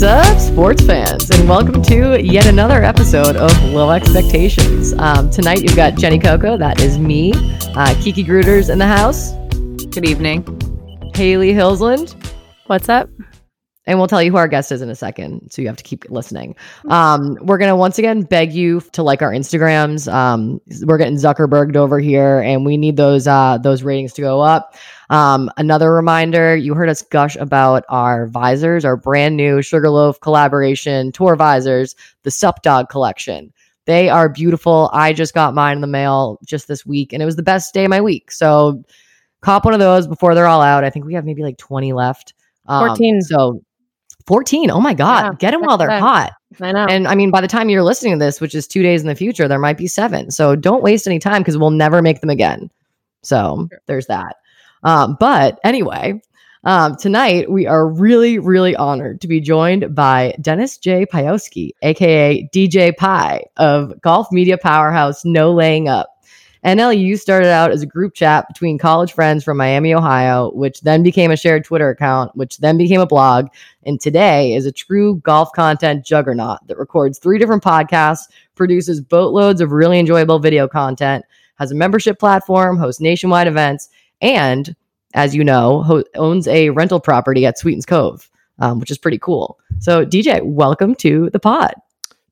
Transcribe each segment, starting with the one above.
What's up, sports fans, and welcome to yet another episode of Low Expectations. Um, tonight you've got Jenny Coco, that is me, uh, Kiki Gruters in the house, Good evening. Haley Hillsland, What's up? And we'll tell you who our guest is in a second, so you have to keep listening. Um, we're gonna once again beg you to like our Instagrams. Um, we're getting Zuckerberged over here, and we need those uh, those ratings to go up. Um, another reminder: you heard us gush about our visors, our brand new Sugarloaf collaboration tour visors, the Sup Dog collection. They are beautiful. I just got mine in the mail just this week, and it was the best day of my week. So, cop one of those before they're all out. I think we have maybe like twenty left. Um, 14. So 14. Oh my God. Yeah, Get them while they're hot. I know. And I mean, by the time you're listening to this, which is two days in the future, there might be seven. So don't waste any time because we'll never make them again. So there's that. Um, but anyway, um, tonight we are really, really honored to be joined by Dennis J. Piehowski, aka DJ Pie of golf media powerhouse No Laying Up. NLU started out as a group chat between college friends from Miami, Ohio, which then became a shared Twitter account, which then became a blog, and today is a true golf content juggernaut that records three different podcasts, produces boatloads of really enjoyable video content, has a membership platform, hosts nationwide events, and, as you know, ho- owns a rental property at Sweetens Cove, um, which is pretty cool. So, DJ, welcome to the pod.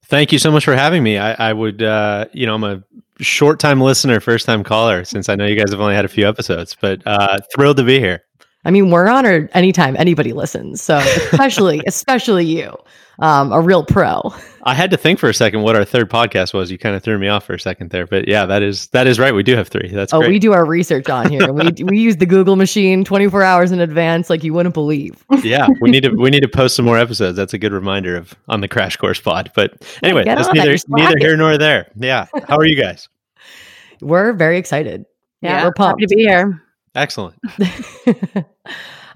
Thank you so much for having me. I, I would, uh, you know, I'm a short time listener, first time caller, since I know you guys have only had a few episodes, but uh, thrilled to be here. I mean, we're honored anytime anybody listens. So, especially, especially you, um, a real pro. I had to think for a second what our third podcast was. You kind of threw me off for a second there, but yeah, that is that is right. We do have three. That's Oh, great. we do our research on here. we we use the Google machine 24 hours in advance, like you wouldn't believe. yeah, we need to we need to post some more episodes. That's a good reminder of on the Crash Course Pod. But anyway, get that's on that. neither neither here nor there. Yeah, how are you guys? We're very excited. yeah, we're pumped. happy to be here. Excellent.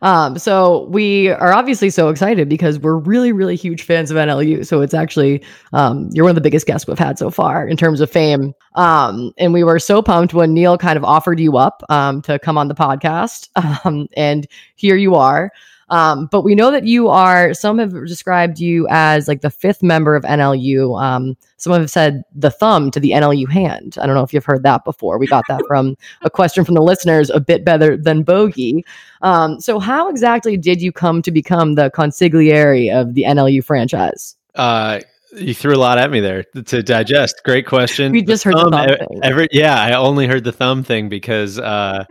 um, so we are obviously so excited because we're really, really huge fans of NLU. So it's actually um, you're one of the biggest guests we've had so far in terms of fame. Um, and we were so pumped when Neil kind of offered you up um, to come on the podcast, um, and here you are. Um, but we know that you are. Some have described you as like the fifth member of NLU. Um, some have said the thumb to the NLU hand. I don't know if you've heard that before. We got that from a question from the listeners, a bit better than bogey. Um, so, how exactly did you come to become the consigliere of the NLU franchise? Uh, you threw a lot at me there to digest. Great question. We just heard the thumb, thumb e- thing. every- yeah, I only heard the thumb thing because uh,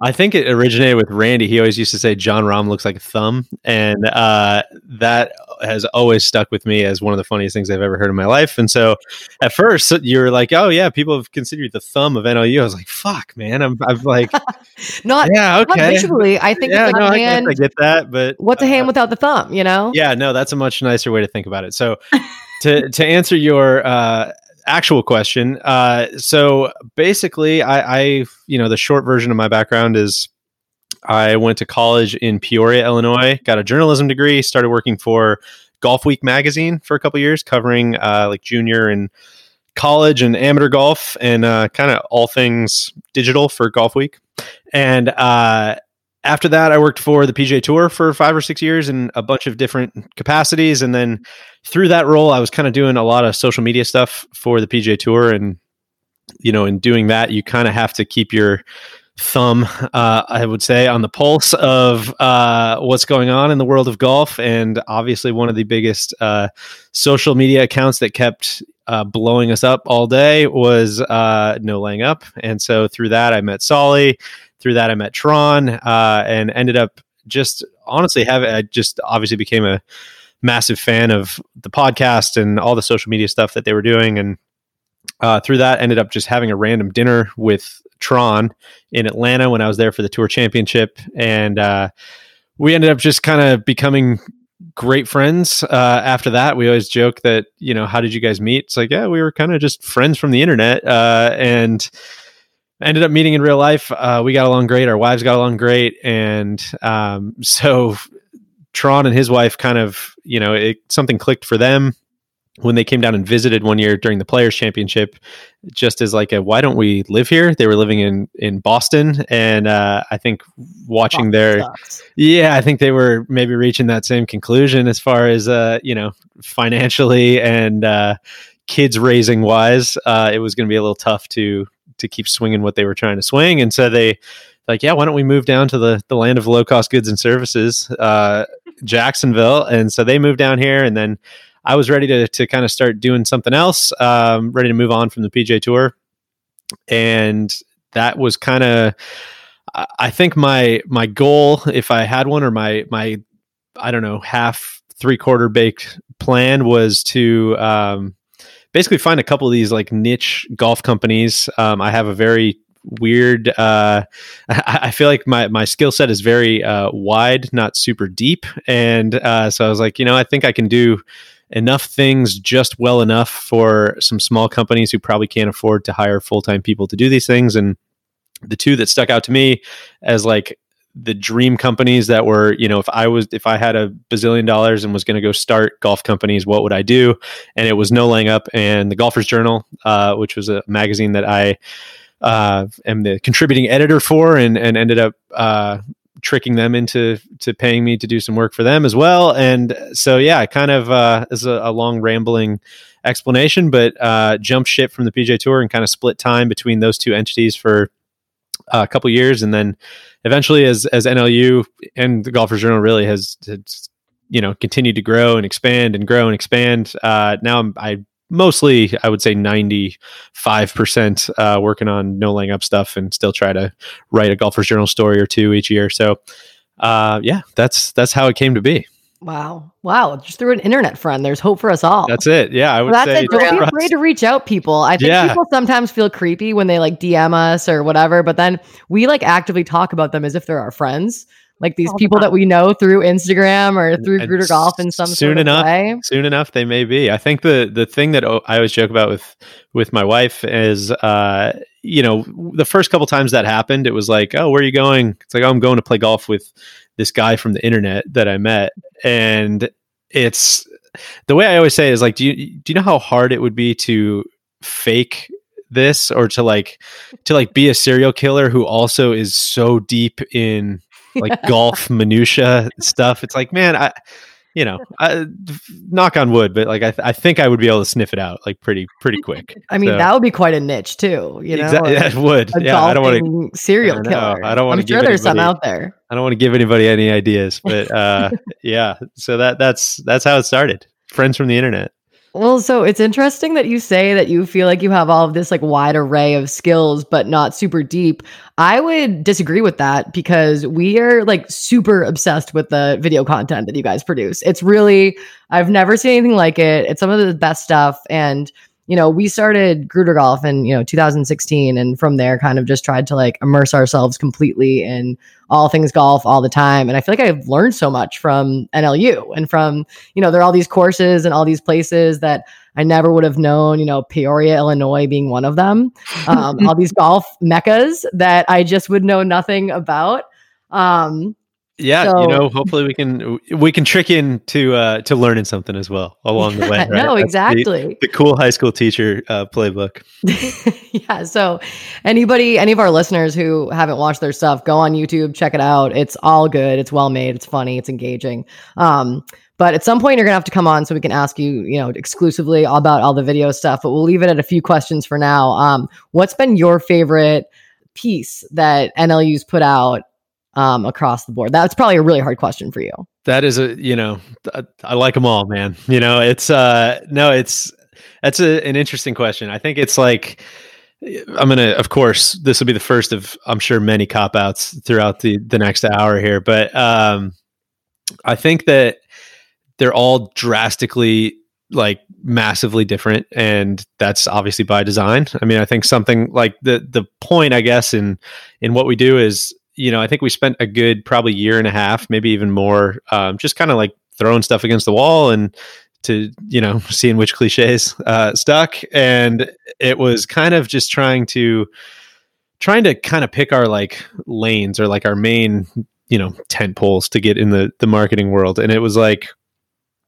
I think it originated with Randy. He always used to say Jon Rahm looks like a thumb, and uh, that has always stuck with me as one of the funniest things I've ever heard in my life. And so, at first, you're like, "Oh yeah, people have considered you the thumb of NLU." I was like, "Fuck, man!" I'm, I'm like, Not, "Yeah, not okay." visually. I think yeah, like no, I, hand. I get that, but What's a uh, hand without the thumb? You know? yeah, no, that's a much nicer way to think about it. So, to to answer your uh, actual question, uh, so basically, I, I, you know, the short version of my background is I went to college in Peoria, Illinois, got a journalism degree, started working for Golfweek magazine for a couple years, covering uh, like junior and college and amateur golf and uh, kind of all things digital for Golfweek. And uh, after that, I worked for the PGA Tour for five or six years in a bunch of different capacities. And then through that role, I was kind of doing a lot of social media stuff for the PGA Tour. And, you know, in doing that, you kind of have to keep your thumb, uh, I would say, on the pulse of uh, what's going on in the world of golf. And obviously, one of the biggest uh, social media accounts that kept uh, blowing us up all day was uh, No Laying Up. And so through that, I met Solly. Through that, I met Tron uh, and ended up just honestly having, I just obviously became a massive fan of the podcast and all the social media stuff that they were doing. And uh, through that, ended up just having a random dinner with Tron in Atlanta when I was there for the Tour Championship. And uh, we ended up just kind of becoming great friends uh, after that. We always joke that, you know, how did you guys meet? It's like, yeah, we were kind of just friends from the internet. Uh, and ended up meeting in real life. Uh, we got along great. Our wives got along great. And um, so Tron and his wife kind of, you know, it, something clicked for them. when they came down and visited one year during the Players Championship, just as like a why don't we live here? They were living in in Boston, and uh, I think watching their Sucks. yeah, I think they were maybe reaching that same conclusion as far as uh, you know financially and uh, kids raising wise. Uh, it was going to be a little tough to to keep swinging what they were trying to swing, and so they like yeah, why don't we move down to the the land of low cost goods and services, uh, Jacksonville? And so they moved down here, and then I was ready to to kind of start doing something else, um, ready to move on from the PGA Tour, and that was kind of. I- think my my goal, if I had one, or my my I don't know half three quarter baked plan was to um, basically find a couple of these like niche golf companies. Um, I have a very weird. Uh, I, I feel like my my skill set is very uh, wide, not super deep, and uh, so I was like, you know, I think I can do enough things just well enough for some small companies who probably can't afford to hire full time people to do these things, and the two that stuck out to me as like the dream companies that were you know if i was if i had a bazillion dollars and was going to go start golf companies what would i do? And it was no laying up. And the golfers journal uh, which was a magazine that i uh, am the contributing editor for and and ended up uh, tricking them into to paying me to do some work for them as well. And so yeah kind of uh, is a, a long rambling explanation but uh, jumped ship from the PGA tour and kind of split time between those two entities for a couple years, and then eventually, as as NLU and the Golfers Journal really has, has you know continued to grow and expand and grow and expand. Uh, now I'm I mostly I would say ninety five percent uh, working on no laying up stuff, and still try to write a Golfers Journal story or two each year. So uh, yeah, that's that's how it came to be. Wow. Wow. Just through an internet friend. There's hope for us all. That's it. Yeah, I would Well, that's say it. Don't be afraid to reach out, people. I think Yeah. people sometimes feel creepy when they like DM us or whatever, but then we like actively talk about them as if they're our friends. Like these All the people that we know through Instagram or through And Gruder Golf in some soon sort of enough, way. soon enough they may be i think the the thing that I always joke about with with my wife is uh you know the first couple times that happened it was like oh where are you going it's like oh i'm going to play golf with this guy from the internet that i met and it's the way i always say is like do you do you know how hard it would be to fake this or to like to like be a serial killer who also is so deep in like golf minutia stuff? It's like man i you know I, knock on wood but like I, th- I think i would be able to sniff it out like pretty pretty quick I mean, So- that would be quite a niche too. You know, exactly that would yeah i don't want to serial I killer. I don't wanna I'm sure there's some out there. i don't want to give anybody any ideas but uh yeah so that that's that's how it started friends from the internet Well, so it's interesting that you say that you feel like you have all of this like wide array of skills, but not super deep. I would disagree with that because we are like super obsessed with the video content that you guys produce. It's really, I've never seen anything like it. It's some of the best stuff. And, you know, we started Gruder Golf in, you know, 2016. And from there, kind of just tried to like immerse ourselves completely in all things golf all the time. And I feel like I've learned so much from NLU and from, you know, there are all these courses and all these places that I never would have known, you know, Peoria, Illinois being one of them. Um, all these golf meccas that I just would know nothing about. Um, yeah So- you know hopefully we can we can trick you into uh to learning something as well along the way right? no, That's the- exactly. the cool high school teacher uh, playbook yeah. So, anybody, any of our listeners who haven't watched their stuff, go on YouTube, check it out. It's all good. It's well made. It's funny. It's engaging. Um, but at some point, you're gonna have to come on so we can ask you, you know, exclusively about all the video stuff. But we'll leave it at a few questions for now. Um, what's been your favorite piece that NLU's put out um, across the board? That's probably a really hard question for you. that is a you know I, I like them all man you know it's uh no it's that's a, an interesting question i think it's like i'm gonna of course this will be the first of i'm sure many cop outs throughout the the next hour here but um i think that they're all drastically like massively different and that's obviously by design i mean i think something like the the point i guess in in what we do is you know i think we spent a good probably year and a half maybe even more um, just kind of like throwing stuff against the wall and to you know seeing which cliches uh, stuck. And it was kind of just trying to trying to kind of pick our like lanes or like our main you know tent poles to get in the the marketing world. And it was like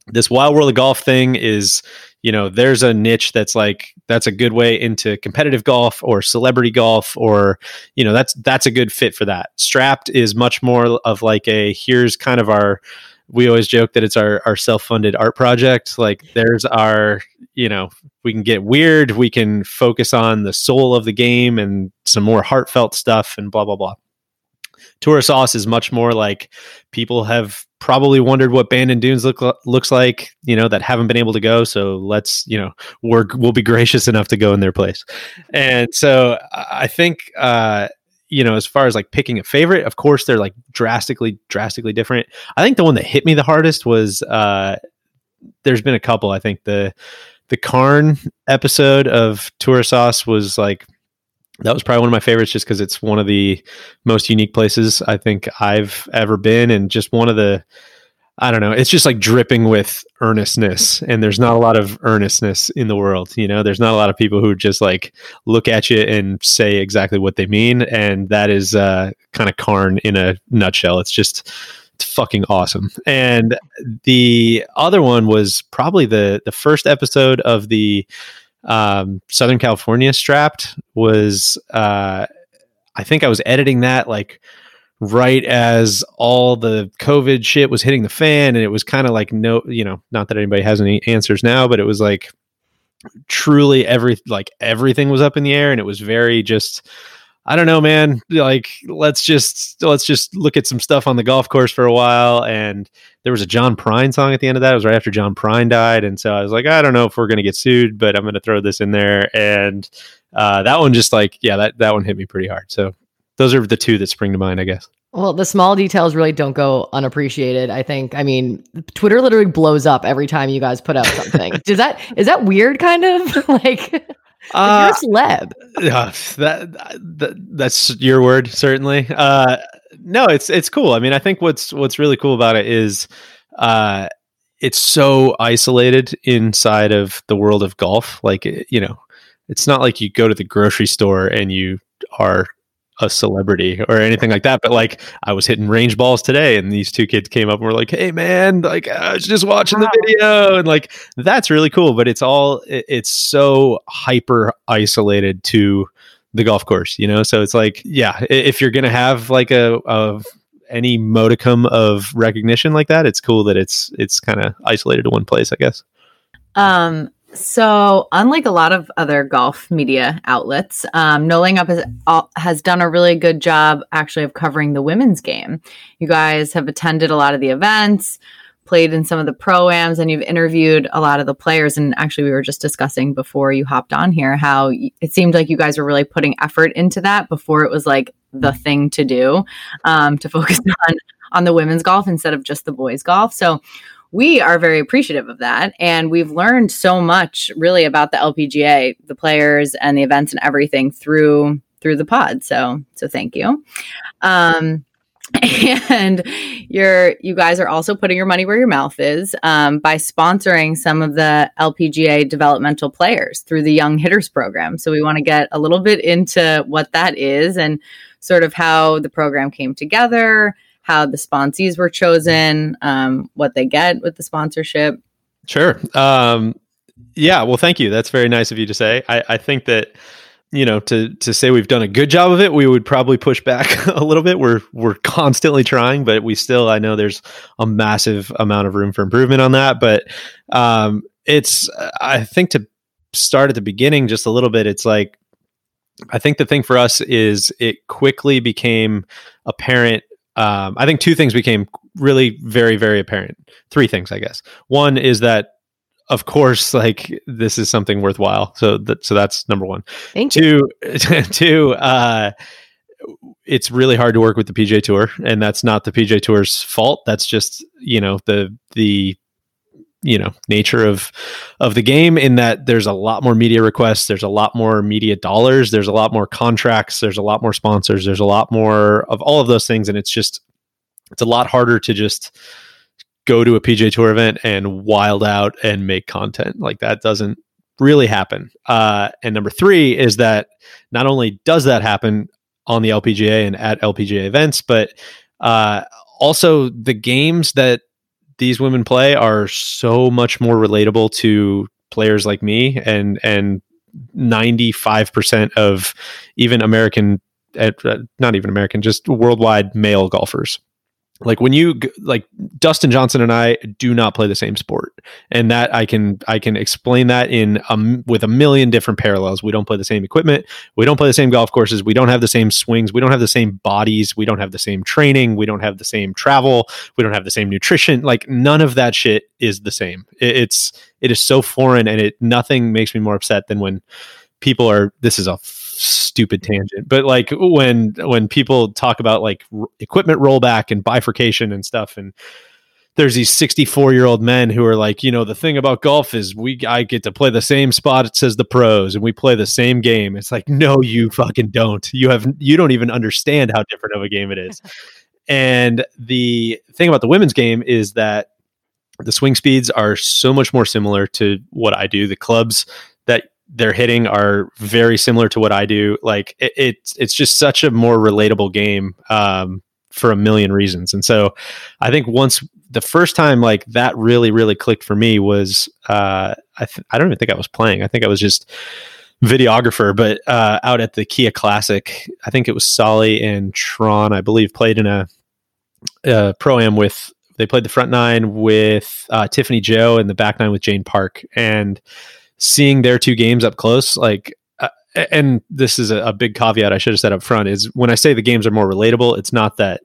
this wild world of golf thing is you know there's a niche that's like that's a good way into competitive golf or celebrity golf or you know that's that's a good fit for that. Strapped is much more of like a here's kind of our we always joke that it's our our self-funded art project. Like there's our you know we can get weird we can focus on the soul of the game and some more heartfelt stuff and blah blah blah Tour Sauce is much more like people have probably wondered what Bandon Dunes look looks like, you know, that haven't been able to go. So let's, you know, we're we'll be gracious enough to go in their place. And so I think uh you know, as far as like picking a favorite, of course they're like drastically, drastically different. I think the one that hit me the hardest was uh there's been a couple. I think the the Carne episode of Tour Sauce was like that was probably one of my favorites just because it's one of the most unique places I think I've ever been and just one of the I don't know, it's just like dripping with earnestness and there's not a lot of earnestness in the world, you know. There's not a lot of people who just like look at you and say exactly what they mean and that is uh kind of Carne in a nutshell. It's just it's fucking awesome. And the other one was probably the the first episode of the um, Southern California Strapped was uh, I think I was editing that like right as all the COVID shit was hitting the fan, and it was kind of like no, you know, not that anybody has any answers now, but it was like truly every like everything was up in the air, and it was very just. I don't know, man. Like, let's just let's just look at some stuff on the golf course for a while. And there was a John Prine song at the end of that. It was right after John Prine died, and so I was like, I don't know if we're gonna get sued, but I'm gonna throw this in there. And uh, that one just like, yeah, that that one hit me pretty hard. So those are the two that spring to mind, I guess. Well, the small details really don't go unappreciated. I think. I mean, Twitter literally blows up every time you guys put out something. is that is that weird? Kind of like. Uh, you're a celeb. Uh, that, that that's your word, certainly. Uh, no, it's it's cool. I mean, I think what's what's really cool about it is uh, it's so isolated inside of the world of golf. Like you know, it's not like you go to the grocery store and you are a celebrity or anything like that. But like I was hitting range balls today and these two kids came up and were like, Hey man, like I was just watching wow. the video. And like, that's really cool. But it's all, it, it's so hyper isolated to the golf course, you know? So it's like, yeah, if you're going to have like a, a, any modicum of recognition like that, it's cool that it's, it's kind of isolated to one place, I guess. Um, so, unlike a lot of other golf media outlets, um, No Laying Up has, has done a really good job actually of covering the women's game. You guys have attended a lot of the events, played in some of the proams, and you've interviewed a lot of the players. And actually, we were just discussing before you hopped on here how it seemed like you guys were really putting effort into that before it was like the thing to do um, to focus on on the women's golf instead of just the boys golf. So we are very appreciative of that. And we've learned so much really about the LPGA, the players and the events and everything through through the pod. So so thank you. Um and you're you guys are also putting your money where your mouth is um, by sponsoring some of the LPGA developmental players through the Young Hitters program. So we want to get a little bit into what that is and sort of how the program came together, how the sponsees were chosen, um, what they get with the sponsorship. Sure. Um, yeah. Well, thank you. That's very nice of you to say. I, I think that you know to to say we've done a good job of it we would probably push back a little bit we're we're constantly trying but we still i know there's a massive amount of room for improvement on that but um it's i think to start at the beginning just a little bit it's like i think the thing for us is it quickly became apparent um, I think two things became really very, very apparent. Three things, I guess. One is that, of course, like this is something worthwhile. So that so that's number one. Thank two, you. two. Uh, it's really hard to work with the PGA Tour, and that's not the PGA Tour's fault. That's just you know the the you know nature of of the game in that there's a lot more media requests there's a lot more media dollars there's a lot more contracts there's a lot more sponsors there's a lot more of all of those things. And it's just it's a lot harder to just go to a PGA Tour event and wild out and make content. Like that doesn't really happen. Uh, and number three is that not only does that happen on the LPGA and at LPGA events but uh, also the games that these women play are so much more relatable to players like me and and 95% of even American uh, not even American just worldwide male golfers like when you like Dustin Johnson and I do not play the same sport, and that I can I can explain that in um with a million different parallels. We don't play the same equipment, we don't play the same golf courses, we don't have the same swings, we don't have the same bodies, we don't have the same training, we don't have the same travel, we don't have the same nutrition. Like none of that shit is the same. It, it's it is so foreign, and it nothing makes me more upset than when people are. This is a stupid tangent, but like when when people talk about like r- equipment rollback and bifurcation and stuff, and there's these 64 year old men who are like, you know, the thing about golf is we I get to play the same spot it says the pros, and we play the same game. It's like, no, you fucking don't. You have you don't even understand how different of a game it is. and the thing about the women's game is that the swing speeds are so much more similar to what I do. The clubs they're hitting are very similar to what I do. Like it, it's it's just such a more relatable game um, for a million reasons. And so I think once the first time like that really really clicked for me was uh, I th- I don't even think I was playing. I think I was just videographer, but uh, out at the Kia Classic, I think it was Solly and Tron, I believe, played in a, a pro am with. They played the front nine with uh, Tiffany Joh and the back nine with Jane Park, and seeing their two games up close, like, uh, and this is a, a big caveat I should have said up front is when I say the games are more relatable, it's not that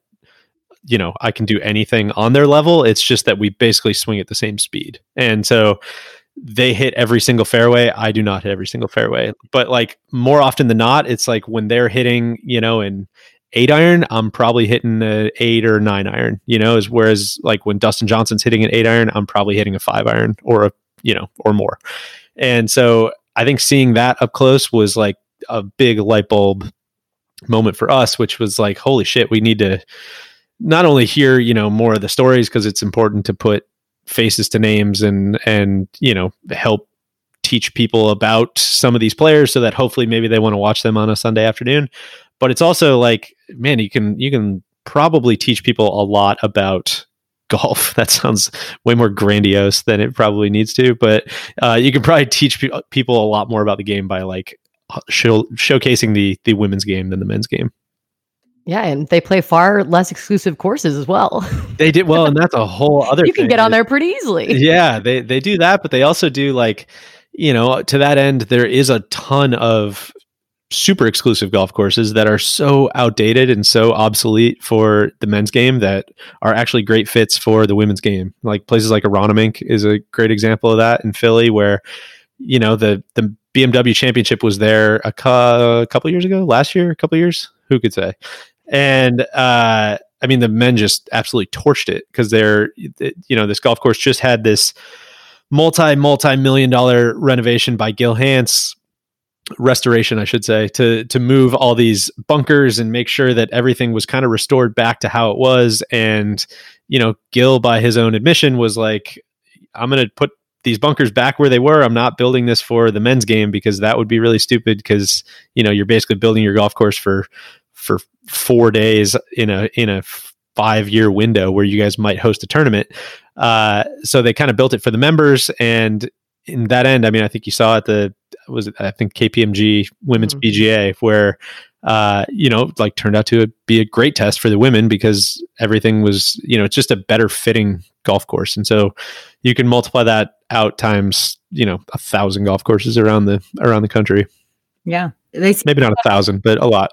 you know I can do anything on their level. It's just that we basically swing at the same speed, and so they hit every single fairway. I do not hit every single fairway, but like more often than not, it's like when they're hitting, you know, in eight iron, I'm probably hitting a eight or nine iron, you know, as whereas like when Dustin Johnson's hitting an eight iron, I'm probably hitting a five iron or a, you know, or more. And so I think seeing that up close was like a big light bulb moment for us, which was like, holy shit, we need to not only hear, you know, more of the stories because it's important to put faces to names and and you know help teach people about some of these players so that hopefully maybe they want to watch them on a Sunday afternoon. But it's also like, man, you can you can probably teach people a lot about golf. That sounds way more grandiose than it probably needs to, but uh, you can probably teach pe- people a lot more about the game by like show- showcasing the the women's game than the men's game. Yeah, and they play far less exclusive courses as well. They did well, and that's a whole other. you can thing get on there pretty easily. Yeah, they they do that, but they also do like, you know, to that end, there is a ton of super exclusive golf courses that are so outdated and so obsolete for the men's game that are actually great fits for the women's game. Like places like Aronimink is a great example of that in Philly, where you know the the BMW Championship was there a, cu- a couple years ago, last year, a couple years, who could say? And uh, I mean, the men just absolutely torched it because they're you know this golf course just had this multi multi million dollar renovation by Gil Hanse restoration, I should say, to to move all these bunkers and make sure that everything was kind of restored back to how it was. And you know, Gil, by his own admission, was like, "I'm going to put these bunkers back where they were. I'm not building this for the men's game because that would be really stupid. Because you know, you're basically building your golf course for for four days in a in a five year window where you guys might host a tournament. Uh, so they kind of built it for the members and in that end, I mean, I think you saw at the was it I think KPMG Women's Mhm. PGA where uh, you know like turned out to be a great test for the women because everything was you know it's just a better fitting golf course, and so you can multiply that out times you know a thousand golf courses around the around the country. Yeah. Maybe not a thousand, but a lot.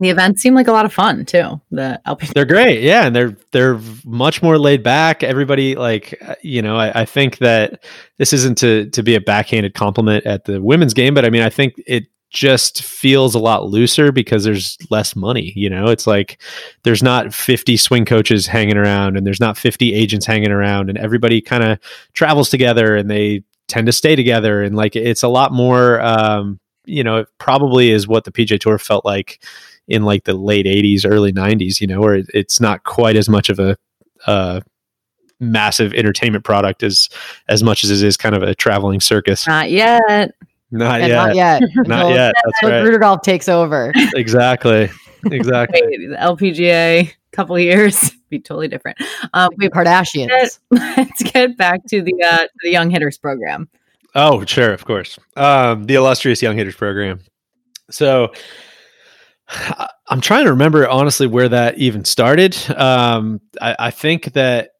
The events seem like a lot of fun too. The LP They're great, yeah, and they're they're much more laid back. Everybody like uh, you know, I, I think that this isn't to to be a backhanded compliment at the women's game, but I mean, I think it just feels a lot looser because there's less money. You know, it's like there's not 50 swing coaches hanging around, and there's not 50 agents hanging around, and everybody kind of travels together, and they tend to stay together, and like it's a lot more. Um, you know, it probably is what the PGA Tour felt like in like the late 80s early 90s you know where it's not quite as much of a uh massive entertainment product as as much as it is kind of a traveling circus not yet. not And yet Not yet. not Until- yet that's until right Gruder Golf takes over. exactly exactly. Wait, the LPGA, couple years, be totally different. Um, wait, Kardashians. let's get back to the uh, to the Young Hitters program. Oh, sure, of course. Um, the illustrious Young Hitters program. So I- I'm trying to remember honestly where that even started. Um, I, I think that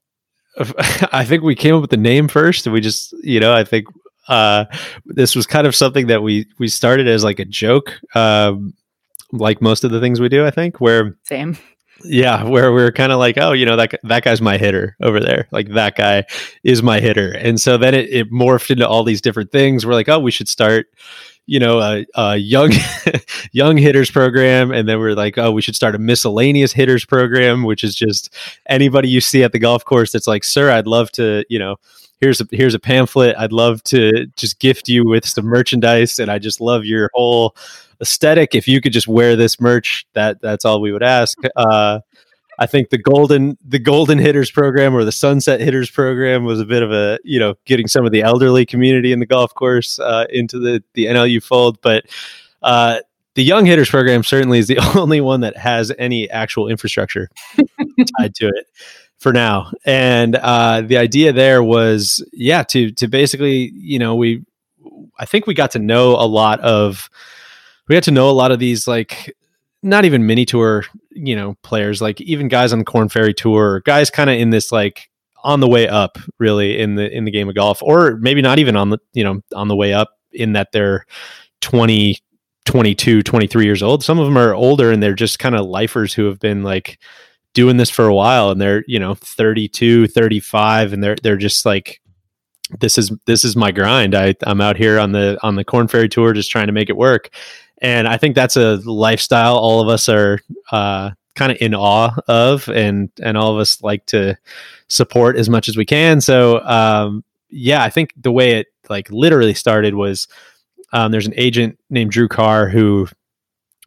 I think we came up with the name first, and we just, you know, I think uh, this was kind of something that we we started as like a joke, um, like most of the things we do. I think where Same. yeah, where we're kind of like, oh, you know, that that guy's my hitter over there. Like that guy is my hitter, and so then it, it morphed into all these different things. We're like, oh, we should start, you know, a, a young young hitters program, and then we're like, oh, we should start a miscellaneous hitters program, which is just anybody you see at the golf course that's like, sir, I'd love to, you know. Here's a here's a pamphlet. I'd love to just gift you with some merchandise, and I just love your whole aesthetic. If you could just wear this merch, that that's all we would ask. Uh, I think the golden the golden hitters program or the sunset hitters program was a bit of a you know getting some of the elderly community in the golf course uh, into the the NLU fold, but uh, the young hitters program certainly is the only one that has any actual infrastructure tied to it for now. And uh, the idea there was yeah to to basically you know we I think we got to know a lot of we got to know a lot of these like not even mini tour you know players like even guys on the Korn Ferry tour guys kind of in this like on the way up really in the in the game of golf or maybe not even on the you know on the way up in that they're 20 22 23 years old. Some of them are older and they're just kind of lifers who have been like doing this for a while and they're you know 32 35 and they're they're just like this is this is my grind. I i'm out here on the on the Korn Ferry tour just trying to make it work and I think that's a lifestyle all of us are uh, kind of in awe of, and and all of us like to support as much as we can. So um, yeah, I think the way it like literally started was um, there's an agent named Drew Carr who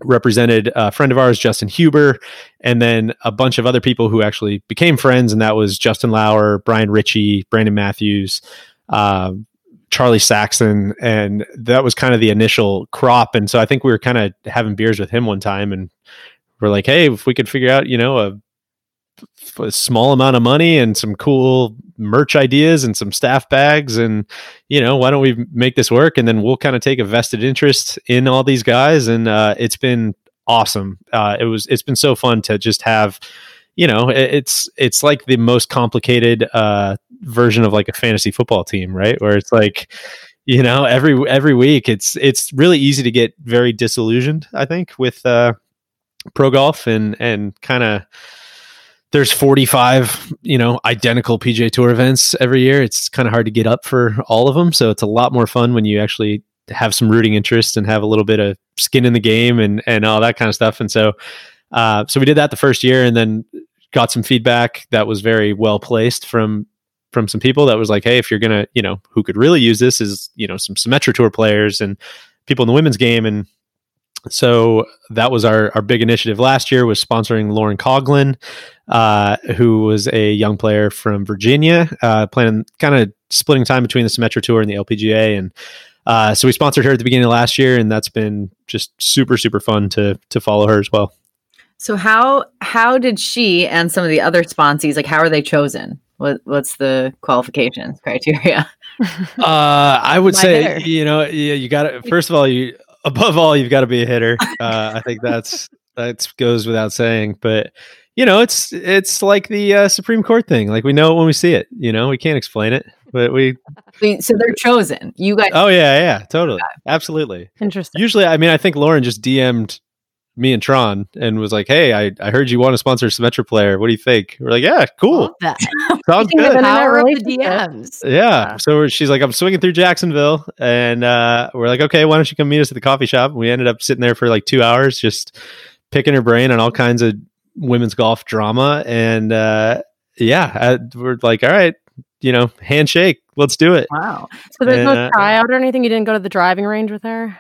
represented a friend of ours, Justin Huber, and then a bunch of other people who actually became friends, and that was Justin Lower, Brian Ritchie, Brandon Matthews. Um, Charlie Saxon, and that was kind of the initial crop. And so I think we were kind of having beers with him one time, and we're like, hey, if we could figure out, you know, a, a small amount of money and some cool merch ideas and some staff bags, and you know, why don't we make this work? And then we'll kind of take a vested interest in all these guys, and uh, it's been awesome. Uh, it was it's been so fun to just have you know it, it's it's like the most complicated uh version of like a fantasy football team right? Where it's like you know every every week it's it's really easy to get very disillusioned i think with uh pro golf and and kind of there's 45 you know identical PGA tour events every year. It's kind of hard to get up for all of them so it's a lot more fun when you actually have some rooting interest and have a little bit of skin in the game and and all that kind of stuff. And so uh, so we did that the first year and then got some feedback that was very well placed from from some people that was like hey if you're gonna you know who could really use this is you know some Symetra tour players and people in the women's game and so that was our our big initiative last year was sponsoring Lauren Coughlin, uh, who was a young player from Virginia, uh, playing kind of splitting time between the Symetra Tour and the LPGA, and uh, so we sponsored her at the beginning of last year, and that's been just super super fun to to follow her as well. So how how did she and some of the other sponsees like how are they chosen? What what's the qualifications criteria? Uh, I would My say hitter. you know yeah, you got to first of all you above all you've got to be a hitter. Uh, I think that's that goes without saying, but you know it's it's like the uh, Supreme Court thing. Like we know it when we see it. You know we can't explain it, but we so they're chosen. You guys oh yeah yeah totally absolutely. Interesting. Usually, I mean, I think Lauren just DM'd me and Tron and was like, "Hey, I, I heard you want to sponsor a Symetra player. What do you think?" We're like, "Yeah, cool, that. sounds good." it- Power of the. DMs. Yeah. So we're- she's like, I'm swinging through Jacksonville, and uh, we're like, okay, why don't you come meet us at the coffee shop? And we ended up sitting there for like two hours, just picking her brain on all kinds of women's golf drama, and uh, yeah, uh, we're like, all right, you know, handshake, let's do it. Wow. So there's And, no uh, tryout or anything. You didn't go to the driving range with her.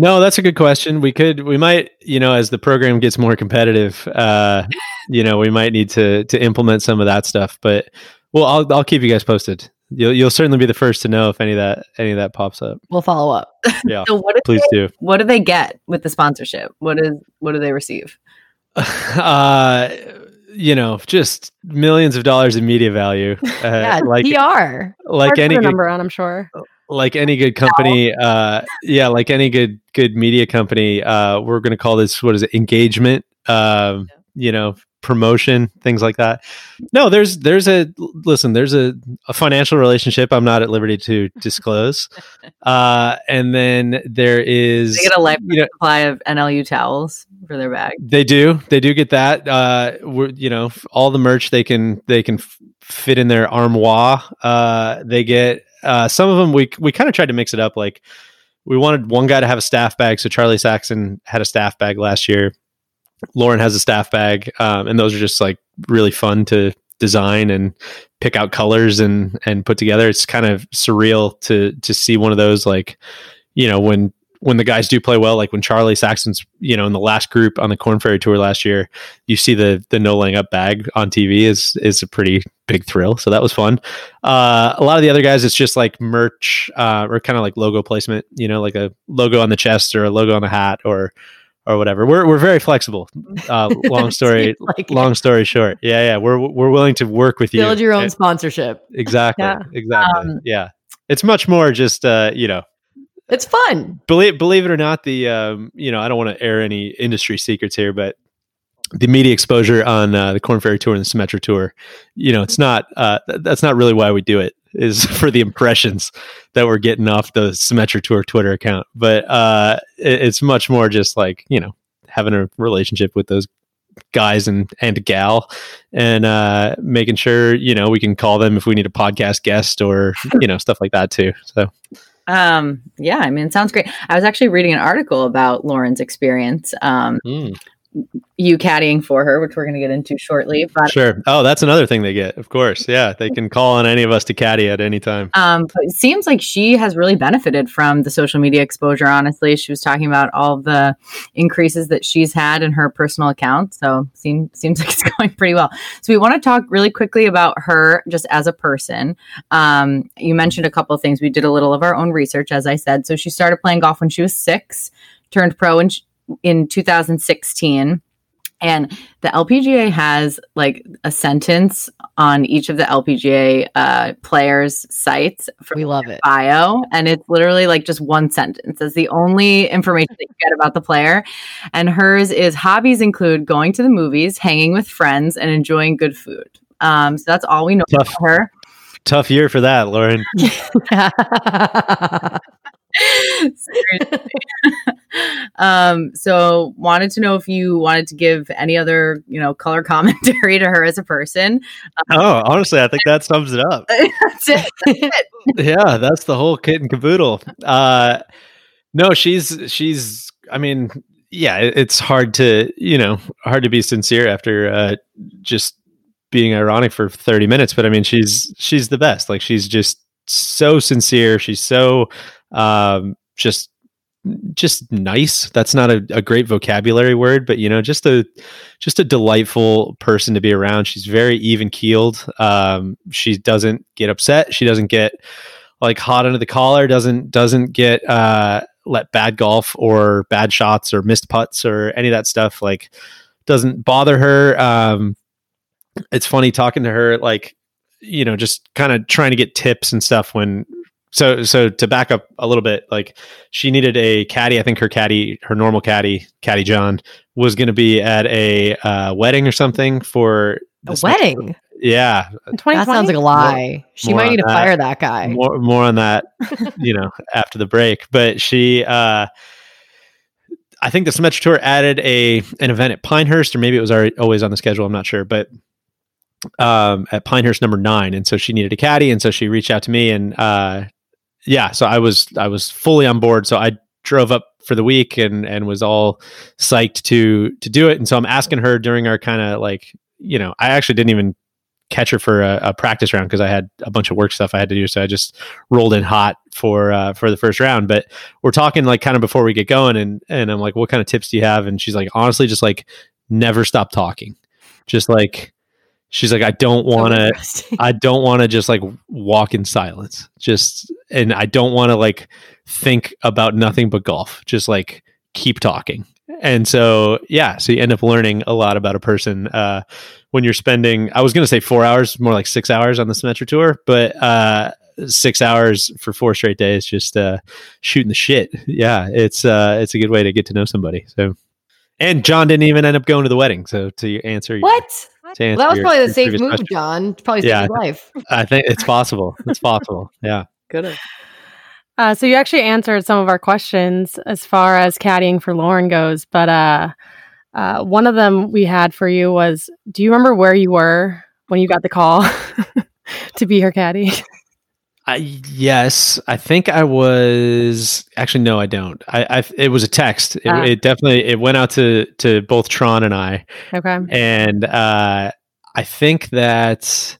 No, that's a good question. We could, we might, you know, as the program gets more competitive, uh, you know, we might need to to implement some of that stuff. But well, I'll I'll keep you guys posted. You'll you'll certainly be the first to know if any of that any of that pops up. We'll follow up. Yeah, So what do please do. what do they get with the sponsorship? What is what do they receive? uh, you know, just millions of dollars in media value. Uh, yeah, like PR. like Hard any put a good, number on, I'm sure. Like any good company. Uh, yeah, like any good good media company. Uh, we're going to call this what is it? Engagement. Um, you know, promotion, things like that. No, there's there's a listen. There's a, a financial relationship. I'm not at liberty to disclose. Uh, and then there is They get a lifetime you know, supply of NLU towels for their bag. They do. They do get that. Uh, we're, you know, all the merch they can they can fit in their armoire. Uh, they get uh, some of them. We we kind of tried to mix it up. Like we wanted one guy to have a staff bag, so Charlie Saxon had a staff bag last year. Lauren has a staff bag, um, and those are just like really fun to design and pick out colors and and put together. It's kind of surreal to to see one of those like you know when when the guys do play well, like when Charlie Saxon's, you know, in the last group on the Korn Ferry tour last year, you see the the no laying up bag on TV is is a pretty big thrill. So that was fun. Uh, a lot of the other guys, it's just like merch uh, or kind of like logo placement, you know, like a logo on the chest or a logo on the hat or or whatever. We're we're very flexible. Uh, long story, like it. long story short. Yeah, yeah, we're we're willing to work with you. Build your own And- sponsorship. exactly, Yeah. exactly. Um, yeah, it's much more just uh, you know It's fun. believe believe it or not, the um, you know I don't want to air any industry secrets here, but the media exposure on uh, the Korn Ferry Tour and the Symetra Tour, you know, it's not uh, th- that's not really why we do it. Is for the impressions that we're getting off the Symetra Tour Twitter account, but uh, it- it's much more just like you know having a relationship with those guys and and gal and uh making sure you know we can call them if we need a podcast guest or you know stuff like that too so Um, yeah, I mean, it sounds great. I was actually reading an article about Lauren's experience, um, you caddying for her, which we're going to get into shortly. But Sure. Oh, that's another thing they get. Of course. Yeah. They can call on any of us to caddy at any time. Um, it seems like she has really benefited from the social media exposure. Honestly, she was talking about all the increases that she's had in her personal account. So seems seems like it's going pretty well. So we want to talk really quickly about her just as a person. Um, you mentioned a couple of things. We did a little of our own research, as I said. So she started playing golf when she was six, turned pro in in 2016. And the LPGA has like a sentence on each of the LPGA uh, players' sites for We love it. bio, and it's literally like just one sentence. It's the only information that you get about the player. And hers is hobbies include going to the movies, hanging with friends, and enjoying good food. Um, so that's all we know Tough. about her. Tough year for that, Lauren. Um, so wanted to know if you wanted to give any other, you know, color commentary to her as a person. Oh, honestly, I think that sums it up. That's it. That's it. yeah, that's the whole kit and caboodle. Uh, no, she's she's. I mean, yeah, it's hard to you know hard to be sincere after uh, just being ironic for thirty minutes. But I mean, she's she's the best. Like she's just so sincere. She's so um, just just nice. That's not a, a great vocabulary word, but you know, just a just a delightful person to be around. She's very even keeled. Um, she doesn't get upset. She doesn't get like hot under the collar. Doesn't doesn't get uh, let bad golf or bad shots or missed putts or any of that stuff like doesn't bother her. Um, it's funny talking to her, like you know, just kind of trying to get tips and stuff when. So so to back up a little bit, like she needed a caddy. I think her caddy, her normal caddy, Caddy John, was going to be at a uh, wedding or something for A this- wedding. Yeah, That sounds like a lie. she more might on need to that. fire that guy. more more on that you know after the break but she uh i think the Symetra tour added a an event at pinehurst or maybe it was already always on the schedule i'm not sure but um at pinehurst number nine and so she needed a caddy and so she reached out to me and uh yeah so i was i was fully on board so i drove up for the week and and was all psyched to to do it and so i'm asking her during our kind of like you know i actually didn't even catch her for a, a practice round because I had a bunch of work stuff I had to do. So I just rolled in hot for uh, for the first round. But we're talking like kind of before we get going, and and I'm like, what kind of tips do you have? And she's like, honestly, just like never stop talking. Just like she's like, I don't want to. Interesting. I don't want to just like walk in silence. Just and I don't want to like think about nothing but golf. Just like keep talking. And so, yeah, so you end up learning a lot about a person uh, when you're spending, I was going to say four hours, more like six hours on the Symetra tour, but uh, six hours for four straight days, just uh, shooting the shit. Yeah, it's uh, it's a good way to get to know somebody. So, and John didn't even end up going to the wedding. So to answer your, What? To Well, that was your- probably the your safe move, question, John. Probably saved Yeah. his life. I think it's possible. It's possible. Yeah. Good. Uh, so you actually answered some of our questions as far as caddying for Lauren goes, but uh, uh, one of them we had for you was: Do you remember where you were when you got the call to be her caddy? I, yes, I think I was actually no, I don't. I, I it was a text. It, Ah. it definitely it went out to to both Tron and I, Okay. and uh, I think that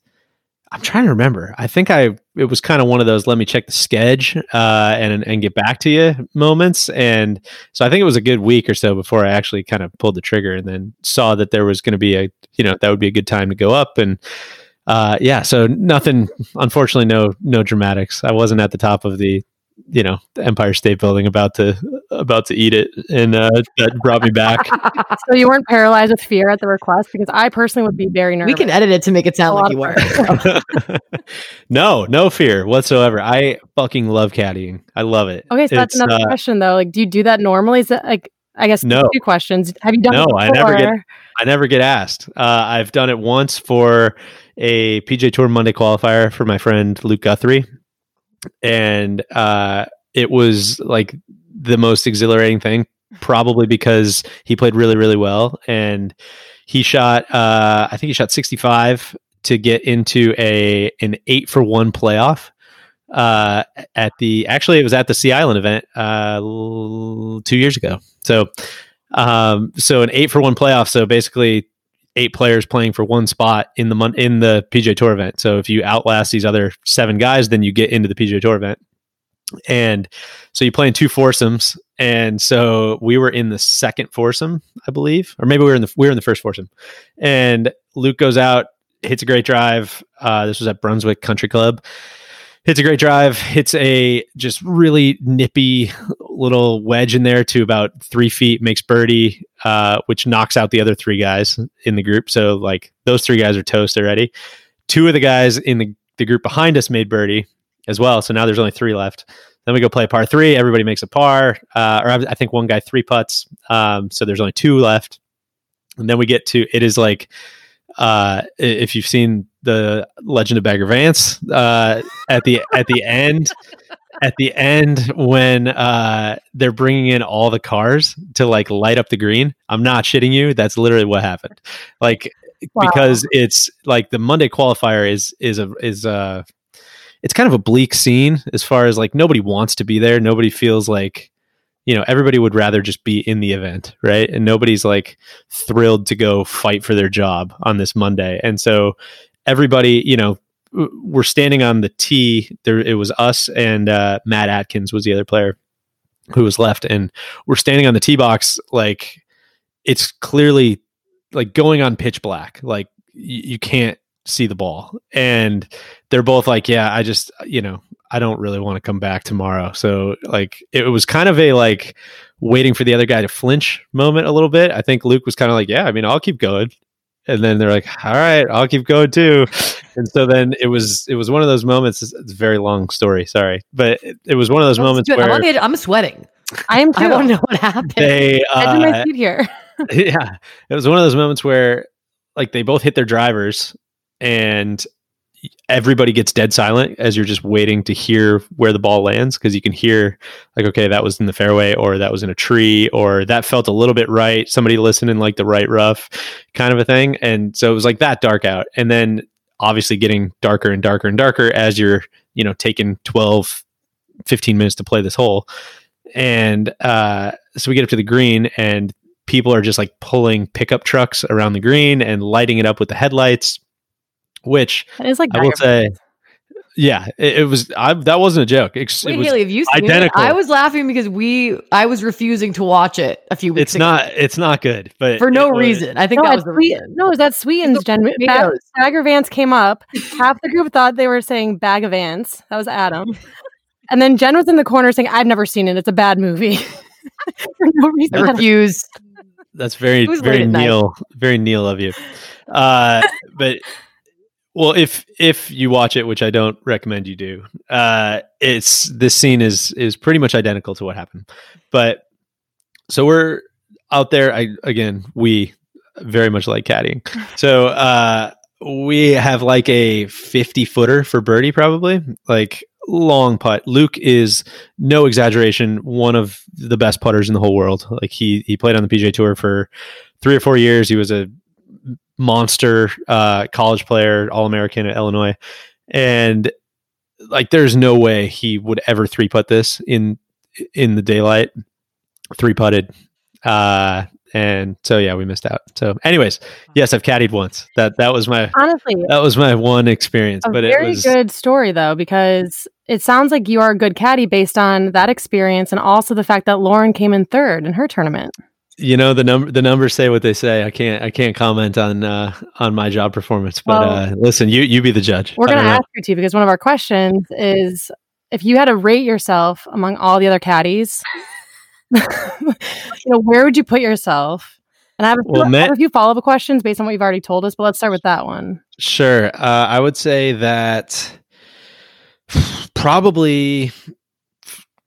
I'm trying to remember. I think I it was kind of one of those let me check the sketch uh, and and get back to you moments, and so I think it was a good week or so before I actually kind of pulled the trigger, and then saw that there was going to be a you know that would be a good time to go up and. Uh, yeah, so nothing. Unfortunately, no no dramatics. I wasn't at the top of the, you know, the Empire State Building about to about to eat it, and uh, that brought me back. So you weren't paralyzed with fear at the request because I personally would be very nervous. We can edit it to make it sound like you were. no, no fear whatsoever. I fucking love caddying. I love it. Okay, so that's It's, another uh, question though. Like, do you do that normally? Is that like I guess No. two questions? Have you done No, it I never get- I never get asked. Uh, I've done it once for a PGA Tour Monday qualifier for my friend Luke Guthrie, and uh, it was like the most exhilarating thing. Probably because he played really, really well, and he shot. Uh, I think he shot sixty-five to get into a an eight for one playoff. Uh, at the actually, it was at the Sea Island event uh, two years ago. So um, so an eight for one playoff. So basically, eight players playing for one spot in the mon- in the PGA Tour event. So if you outlast these other seven guys, then you get into the PGA Tour event. And so you play in two foursomes. And so we were in the second foursome, I believe, or maybe we were in the we were in the first foursome. And Luke goes out, hits a great drive. Uh, this was at Brunswick Country Club. Hits a great drive. Hits a just really nippy little wedge in there to about three feet. Makes birdie, uh, which knocks out the other three guys in the group. So like those three guys are toast already. Two of the guys in the, the group behind us made birdie as well. So now there's only three left. Then we go play par three. Everybody makes a par, uh, or I, I think one guy three putts. Um, so there's only two left. And then we get to it is like uh, if you've seen the Legend of Bagger Vance uh, at the at the end at the end when uh, they're bringing in all the cars to like light up the green. I'm not shitting you. That's literally what happened. Like Wow. because it's like the Monday qualifier is is a is a it's kind of a bleak scene as far as like nobody wants to be there. Nobody feels like you know everybody would rather just be in the event, right? And nobody's like thrilled to go fight for their job on this Monday. And so everybody, you know, we're standing on the tee. There, it was us and uh, Matt Atkins was the other player who was left, and we're standing on the tee box. Like it's clearly like going on pitch black. Like y- you can't see the ball, and they're both like, "Yeah, I just, you know, I don't really want to come back tomorrow." So like it was kind of a like waiting for the other guy to flinch moment a little bit. I think Luke was kind of like, "Yeah, I mean, I'll keep going." And then they're like, "All right, I'll keep going too." And so then it was it was one of those moments. It's, it's a very long story, sorry, but it, it was one of those moments Good. I'm, where the edge- I'm sweating. I am too. I want to know what happened. they Edge of my uh, seat here. yeah, it was one of those moments where like they both hit their drivers and everybody gets dead silent as you're just waiting to hear where the ball lands because you can hear like okay that was in the fairway or that was in a tree or that felt a little bit right somebody listening like the right rough kind of a thing. And so it was like that dark out. And then obviously getting darker and darker and darker as you're you know taking 12 15 minutes to play this hole. And uh so we get up to the green and people are just like pulling pickup trucks around the green and lighting it up with the headlights which It is like I will Bagger say, yeah, it, it was. I, that wasn't a joke. It's, Wait, it was, Haley, have you seen identical. it? I was laughing because we I was refusing to watch it a few weeks it's ago not. It's not good. But for no was- reason. I think No, that it's was the Swe- reason. no, is that Sweetens, Jen? Bag, Tomatoes. Bagger Vance came up. Half the group thought they were saying Bag of ants. That was Adam. And then Jen was in the corner saying, I've never seen it. It's a bad movie. For no I reason. refuse. That's very very late at night. Neil, very Neil of you. Uh, but well, if if you watch it, which I don't recommend you do, uh, it's this scene is is pretty much identical to what happened. But so we're out there. I again, we very much like caddying. So uh, we have like a fifty footer for birdie, probably like long putt. Luke is no exaggeration, one of the best putters in the whole world. Like he he played on the PGA Tour for three or four years. He was a monster uh, college player, All American at Illinois, and like there's no way he would ever three putt this in in the daylight. Three putted, uh, and so yeah, we missed out. So, anyways, yes, I've caddied once. That that was my Honestly, that was my one experience, but it very was good story though, because it sounds like you are a good caddy based on that experience and also the fact that Lauren came in third in her tournament. You know the number the numbers say what they say. I can't I can't comment on uh, on my job performance, but Well, uh, listen, you you be the judge. We're gonna ask you to because one of our questions is if you had to rate yourself among all the other caddies, you know, where would you put yourself? And I have a few, Well, I have a few follow up questions based on what you've already told us, but let's start with that one. Sure. Uh, I would say that probably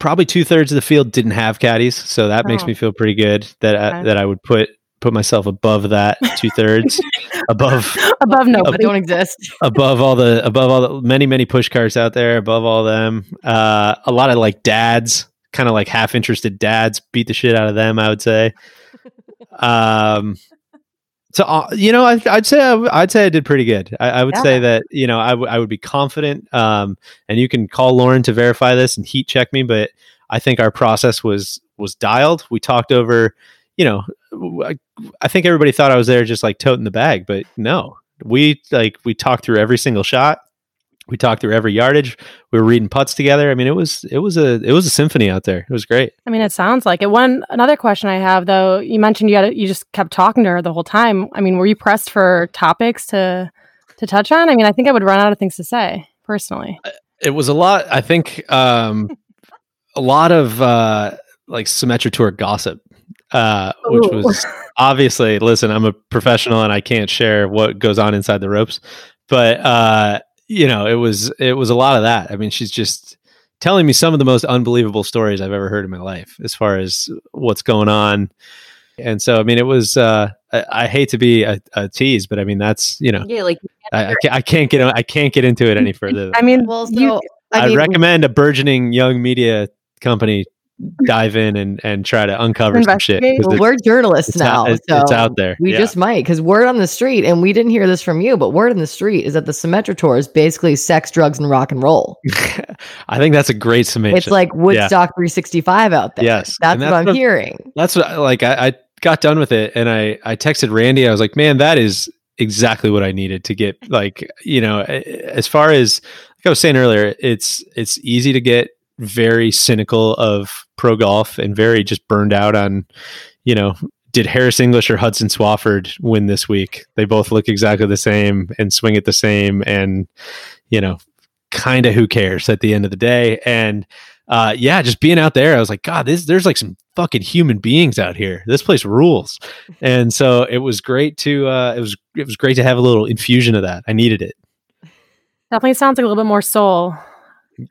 probably two thirds of the field didn't have caddies, so that makes Oh. me feel pretty good that I, Okay. that I would put put myself above that two thirds above Above That nobody. don't exist. above all the above all the many many push carts out there above all them uh a lot of like dads kind of like half interested dads beat the shit out of them i would say um so uh, you know I, i'd say I, w- i'd say i did pretty good. I, I would say that you know I, w- I would be confident um and you can call lauren to verify this and heat check me but i think our process was was dialed. We talked over you know I think everybody thought i was there just like toting the bag but no. We like we talked through every single shot we talked through every yardage we were reading putts together i mean it was it was a it was a symphony out there it was great I mean, it sounds like it. One another question I have though, you mentioned you had you just kept talking to her the whole time. I mean, were you pressed for topics to to touch on? I mean, I think I would run out of things to say personally. it was a lot i think um a lot of uh like Symetra tour gossip uh which Ooh. was obviously listen i'm a professional and i can't share what goes on inside the ropes but uh you know it was it was a lot of that. I mean she's just telling me some of the most unbelievable stories i've ever heard in my life as far as what's going on. And so i mean it was uh i, I hate to be a, a tease but i mean that's you know Yeah, like I, I, can't, I can't get i can't get into it any further I mean, Well, so you, I I mean, recommend a burgeoning young media company dive in and, and try to uncover some shit. 'cause Investigate. well, we're journalists now, out, it's, so it's out there. We Yeah. just might because word on the street, and we didn't hear this from you, but word on the street is that the Symetra tour is basically sex, drugs, and rock and roll. I think that's a great summation. It's like Woodstock 365 out there. Yes, that's, and what I'm what- hearing. that's what I- like I, I got done with it and I I texted Randy. I was like, man, that is exactly what I needed to get like you know as far as like I was saying earlier, it's it's easy to get very cynical of pro golf and very just burned out on you know did Harris English or Hudson Swafford win this week? They both look exactly the same and swing it the same and you know kind of who cares at the end of the day and uh, yeah, just being out there, I was like, God, this there's like some fucking human beings out here. This place rules, and so it was great to uh, it was it was great to have a little infusion of that. I needed it definitely sounds like a little bit more soul.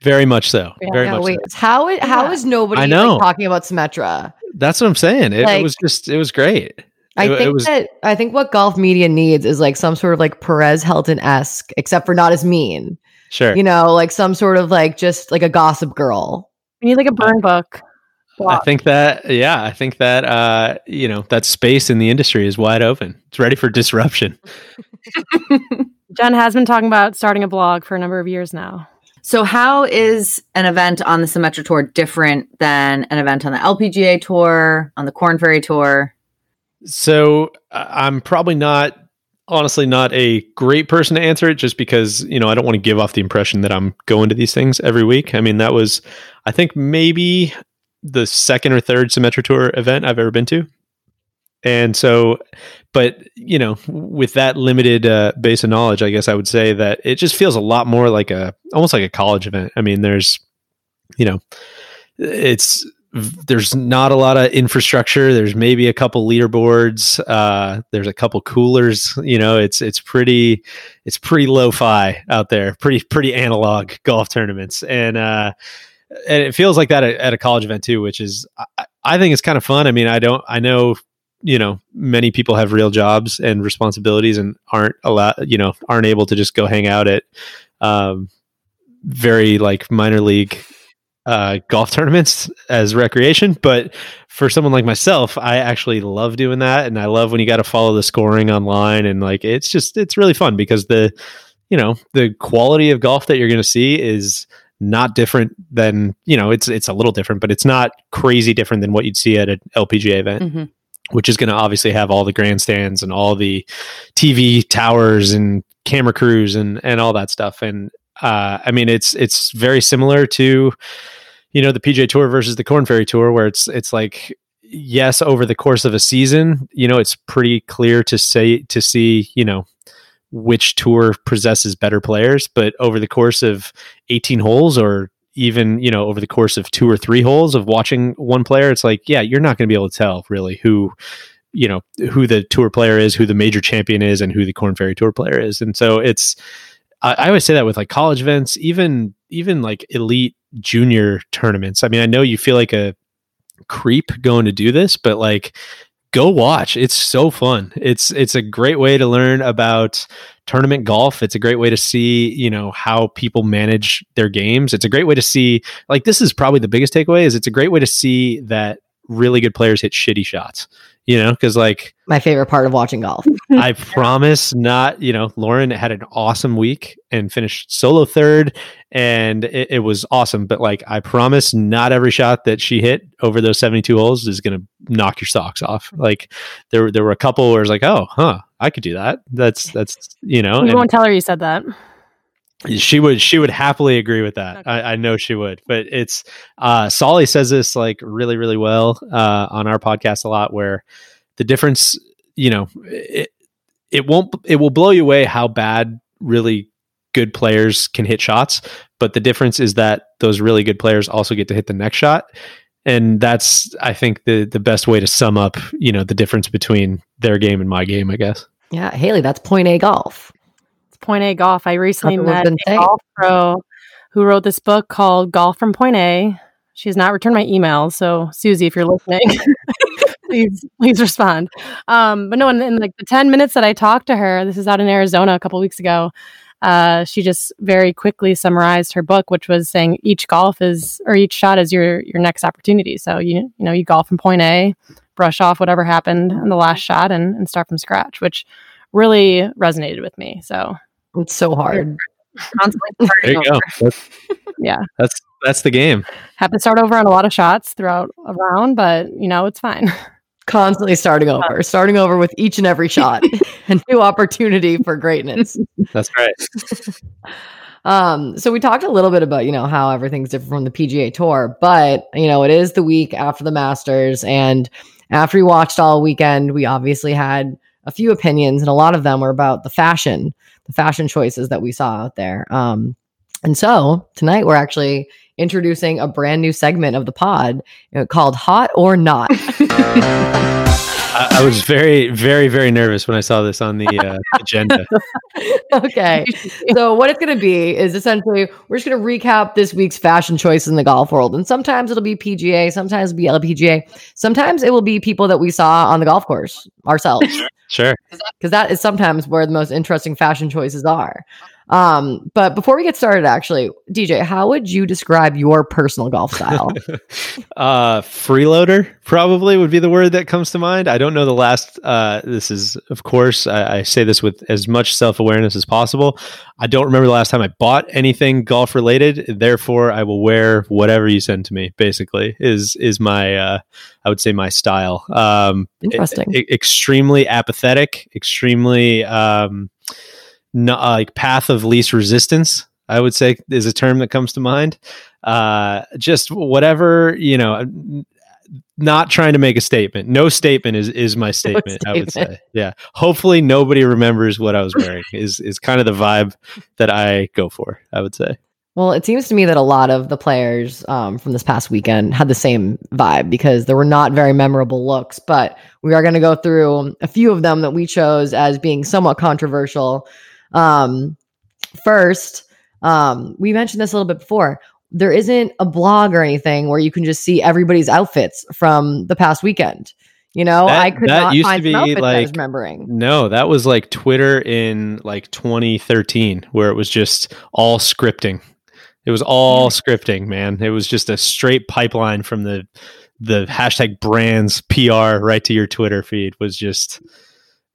Very much so. Yeah, very Yeah, much. wait, So. how it, how Yeah. is nobody I know. like, talking about Symetra? That's what I'm saying. It, it was just it was great. I It- it think was- that I think what golf media needs is like some sort of like Perez Hilton esque, except for not as mean. Sure. You know, like some sort of like just like a gossip girl. We need like a burn book. I think that yeah, I think that uh, you know that space in the industry is wide open. It's ready for disruption. Jen has been talking about starting a blog for a number of years now. So, how is an event on the Symetra Tour different than an event on the LPGA Tour, on the Korn Ferry Tour? So I- I'm probably not honestly not a great person to answer it just because, you know, I don't want to give off the impression that I'm going to these things every week. I mean, that was I think maybe the second or third Symetra Tour event I've ever been to. And so but, you know, with that limited uh, base of knowledge, I guess I would say that it just feels a lot more like a almost like a college event. I mean, there's you know, it's there's not a lot of infrastructure. There's maybe a couple leaderboards. Uh, there's a couple coolers. You know, it's it's pretty it's pretty lo-fi out there. Pretty pretty analog golf tournaments, and uh, and it feels like that at, at a college event too, which is I, I think it's kind of fun. I mean, I don't I know you know many people have real jobs and responsibilities and aren't allowed you know aren't able to just go hang out at um, very like minor league uh, golf tournaments as recreation. But for someone like myself, I actually love doing that, and I love when you got to follow the scoring online, and like it's just it's really fun because the you know the quality of golf that you're going to see is not different than you know it's it's a little different, but it's not crazy different than what you'd see at an LPGA event. Mm-hmm. Which is going to obviously have all the grandstands and all the TV towers and camera crews and and all that stuff. And uh, I mean, it's it's very similar to you know the PGA Tour versus the Korn Ferry Tour, where it's it's like yes, over the course of a season, you know, it's pretty clear to say to see you know which tour possesses better players, but over the course of 18 holes or even you know over the course of two or three holes of watching one player it's like yeah you're not going to be able to tell really who you know who the tour player is who the major champion is and who the Korn Ferry tour player is and so it's I, I always say that with like college events, even even like elite junior tournaments. I mean, I know you feel like a creep going to do this, but like go watch. It's so fun. It's it's a great way to learn about tournament golf. It's a great way to see, you know, how people manage their games. It's a great way to see like this is probably the biggest takeaway is it's a great way to see that really good players hit shitty shots you know, because like my favorite part of watching golf. I promise not, you know, Lauren had an awesome week and finished solo third, and it, it, was awesome. But like, I promise not every shot that she hit over those 72 holes is going to knock your socks off. Mm-hmm. Like, there, there were a couple where it's like, oh, huh, I could do that. That's, that's, you know, you won't tell her you said that she would she would happily agree with that. Okay. I, I, know she would but it's uh Soly says this like really really well uh on our podcast a lot where the difference you know it, it won't it will blow you away how bad really good players can hit shots but the difference is that those really good players also get to hit the next shot. And that's i think the the best way to sum up you know the difference between their game and my game i guess. Yeah haley that's point a golf Point A Golf. I recently met a golf pro who wrote this book called Golf from Point A. She's not returned my email, so Susie, if you're listening, please please respond. Um, but no, in, in, like the ten minutes that I talked to her, this is out in Arizona a couple weeks ago. Uh, she just very quickly summarized her book, which was saying each golf is or each shot is your your next opportunity. So you you know you golf from point A, brush off whatever happened in the last shot, and, and start from scratch, which really resonated with me. So it's so hard. there you go. That's, yeah. That's that's the game. Have to start over on a lot of shots throughout a round, but you know, it's fine. Constantly starting over, starting over with each and every shot. a new opportunity for greatness. That's right. Um, so we talked a little bit about, you know, how everything's different from the PGA tour, but you know, it is the week after the Masters. And after we watched all weekend, we obviously had a few opinions, and a lot of them were about the fashion, the fashion choices that we saw out there. Um, and so tonight we're actually introducing a brand new segment of the pod called Hot or Not. I, I, was very, very, very nervous when I saw this on the uh, agenda. okay. So, what it's going to be is essentially we're just going to recap this week's fashion choices in the golf world. And sometimes it'll be PGA, sometimes it'll be LPGA, sometimes it will be people that we saw on the golf course ourselves. Sure. Because that is sometimes where the most interesting fashion choices are. Um, but before we get started, actually, DJ, how would you describe your personal golf style? uh, freeloader probably would be the word that comes to mind. I don't know the last. Uh, this is, of course, I, I say this with as much self awareness as possible. I don't remember the last time I bought anything golf related. Therefore, I will wear whatever you send to me. Basically, is is my uh, I would say my style. Um, Interesting. extremely apathetic. Extremely. Um, no, uh, like path of least resistance i would say is a term that comes to mind uh, just whatever you know not trying to make a statement no statement is is my statement, no statement. i would say yeah hopefully nobody remembers what i was wearing is is kind of the vibe that i go for i would say Well, it seems to me that a lot of the players um, from this past weekend had the same vibe because there were not very memorable looks. But we are going to go through a few of them that we chose as being somewhat controversial. Um, first, um, we mentioned this a little bit before. There isn't a blog or anything where you can just see everybody's outfits from the past weekend. You know, That- I could not to find be, outfits I was remembering. No, that was like Twitter in like 2013, where it was just all scripting. It was all scripting, man. It was just a straight pipeline from the the hashtag brands PR right to your Twitter feed. Was just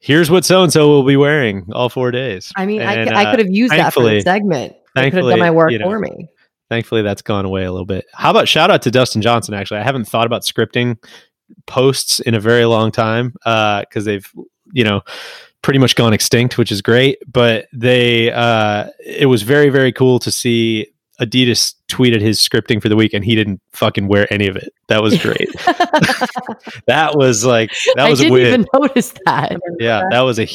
here's what so and so will be wearing all four days. I mean, I, And, c- I uh, could have used that for the segment. I could have thankfully, done my work you know, for me. thankfully that's gone away a little bit. How about shout out to Dustin Johnson? Actually, I haven't thought about scripting posts in a very long time because they've you know pretty much gone extinct, which is great. But they uh, it was very very cool to see Adidas tweeted his scripting for the week and he didn't fucking wear any of it. That was great. that was like that was I a didn't win. even notice that. yeah, that was a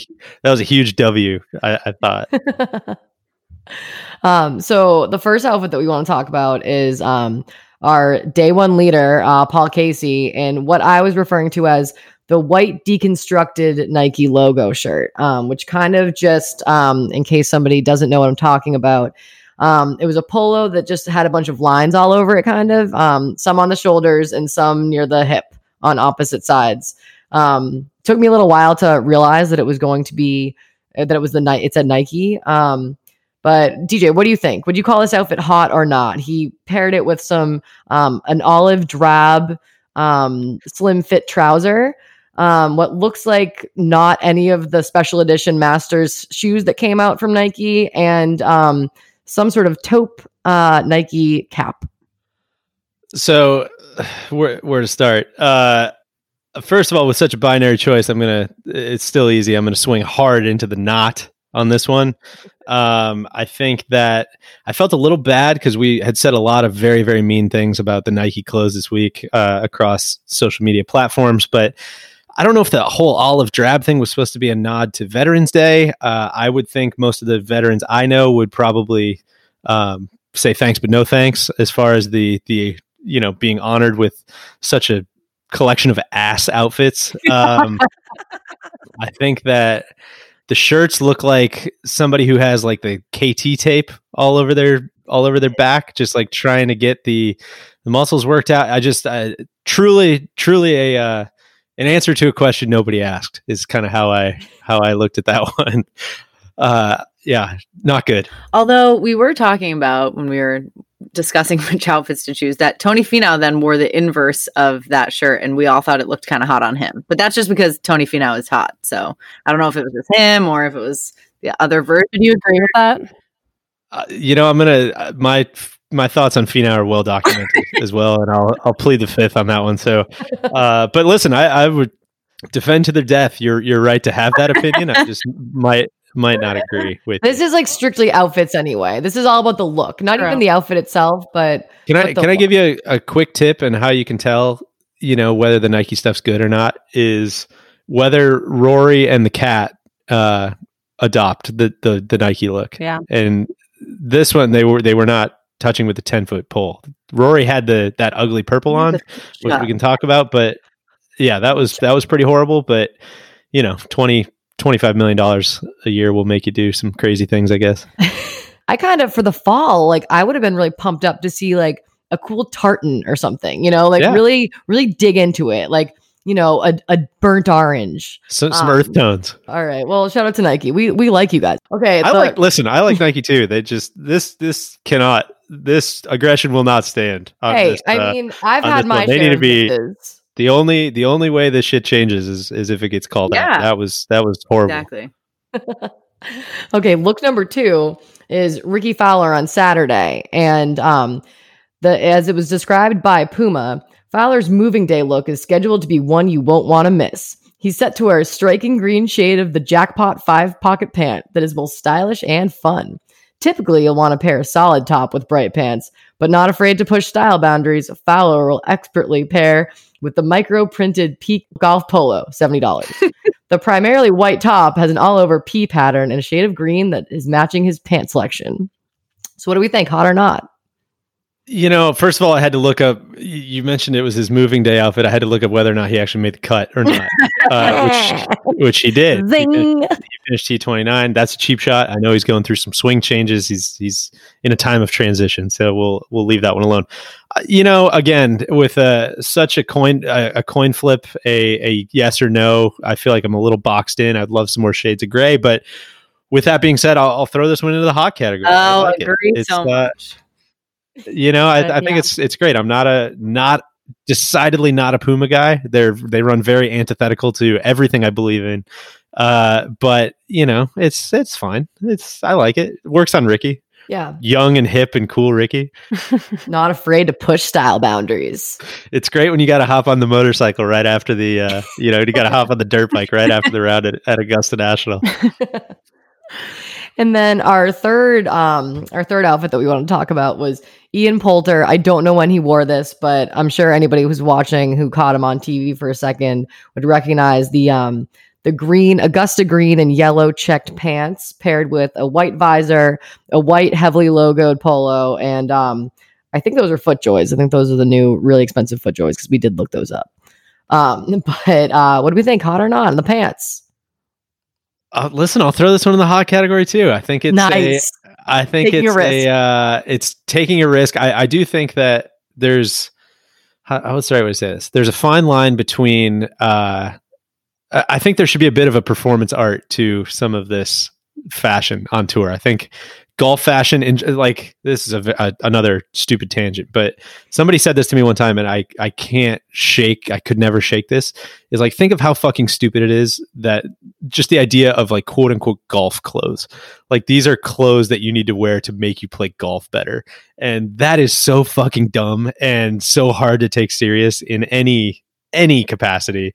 that was a huge W. I, I thought. um, so the first outfit that we want to talk about is um, our day one leader, uh, Paul Casey, and what I was referring to as the white deconstructed Nike logo shirt, um, which kind of just, um, in case somebody doesn't know what I'm talking about, um, it was a polo that just had a bunch of lines all over it, kind of, um, some on the shoulders and some near the hip on opposite sides. Um, took me a little while to realize that it was going to be uh, that it was the night. It's a Nike. Um, but DJ, what do you think? Would you call this outfit hot or not? He paired it with some um, an olive drab um, slim fit trouser. Um, what looks like not any of the special edition Masters shoes that came out from Nike, and um, some sort of taupe uh, Nike cap. So, where where to start? Uh, first of all, with such a binary choice, I'm gonna. It's still easy. I'm gonna swing hard into the not on this one. Um, I think that I felt a little bad because we had said a lot of very very mean things about the Nike clothes this week uh, across social media platforms, but. I don't know if the whole olive drab thing was supposed to be a nod to Veterans Day. Uh, I would think most of the veterans I know would probably um, say thanks, but no thanks. As far as the the you know being honored with such a collection of ass outfits, um, I think that the shirts look like somebody who has like the KT tape all over their all over their back, just like trying to get the the muscles worked out. I just uh, truly truly a uh, an answer to a question nobody asked is kind of how I how I looked at that one. Uh, yeah, not good. Although we were talking about when we were discussing which outfits to choose, that Tony Finau then wore the inverse of that shirt, and we all thought it looked kind of hot on him. But that's just because Tony Finau is hot. So I don't know if it was just him or if it was the other version. Would you agree with that? Uh, you know, I'm gonna uh, my my thoughts on Finau are well documented as well, and I'll I'll plead the fifth on that one. So, uh, but listen, I, I would defend to the death your your right to have that opinion. I just might might not agree with. This you. is like strictly outfits anyway. This is all about the look, not even the outfit itself, but Can I what the can I give you a, a quick tip and how you can tell you know whether the Nike stuff's good or not is whether Rory and the cat uh, adopt the, the the Nike look. Yeah. and this one they were they were not touching with the 10 foot pole rory had the that ugly purple on which we can talk about but yeah that was that was pretty horrible but you know 20 25 million dollars a year will make you do some crazy things i guess I kind of for the fall, like I would have been really pumped up to see like a cool tartan or something, you know, like Yeah. really, really dig into it. Like, you know, a, a burnt orange. some, some Um, earth tones All right. Well, shout out to Nike. We we like you guys. Okay. i the- like listen i like nike too they just this this cannot this aggression will not stand on hey, this, I uh, mean, I've had my. They need to be- disses. the only the only way this shit changes is is if it gets called out Yeah. that was that was horrible Exactly. okay, look number two is Rickie Fowler on Saturday, and um, the as it was described by Puma, Fowler's moving day look is scheduled to be one you won't want to miss. He's set to wear a striking green shade of the Jackpot Five pocket pant that is both stylish and fun. Typically, you'll want to pair a solid top with bright pants, but not afraid to push style boundaries. Fowler will expertly pair with the micro printed Peak Golf Polo, $70. the primarily white top has an all over P pattern and a shade of green that is matching his pant selection. So what do we think? Hot or not? You know, first of all, I had to look up. You mentioned it was his moving day outfit. I had to look up whether or not he actually made the cut or not, uh, which which he did. Zing. He, finished T twenty nine. That's a cheap shot. I know he's going through some swing changes. He's he's in a time of transition, so we'll we'll leave that one alone. Uh, you know, again, with uh, such a coin a, a coin flip, a a yes or no, I feel like I'm a little boxed in. I'd love some more shades of gray, but with that being said, I'll, I'll throw this one into the hot category. I Oh, like it. agree It's, so uh, much. You know, I, But, I think yeah. it's it's great. I'm not a not decidedly not a Puma guy. They're they run very antithetical to everything I believe in. Uh, but you know, it's it's fine. It's I like it. it works on Rickie, Yeah, young and hip and cool Rickie. not afraid to push style boundaries. It's great when you got to hop on the motorcycle right after the uh, you know, you got to hop on the dirt bike right after the round at, at Augusta National. and then our third um our third outfit that we want to talk about was Ian Poulter. I don't know when he wore this, but I'm sure anybody who's watching who caught him on TV for a second would recognize the um the green Augusta green and yellow checked pants paired with a white visor, a white heavily logoed polo, and um I think those are FootJoys. I think those are the new really expensive FootJoys because we did look those up. Um, but uh, what do we think, hot or not? in The pants, Uh, listen, I'll throw this one in the hot category too. I think it's a, nice. I think Taking a it's risk. a, uh, it's taking a risk. I, I do think that there's what's the right way to say this? There's a fine line between. Uh, I I think there should be a bit of a performance art to some of this fashion on tour. I think golf fashion and like this is a, a- another stupid tangent, but somebody said this to me one time, and I I can't shake. I could never shake this. Is like think of how fucking stupid it is that just the idea of like quote unquote golf clothes like these are clothes that you need to wear to make you play golf better and that is so fucking dumb and so hard to take serious in any any capacity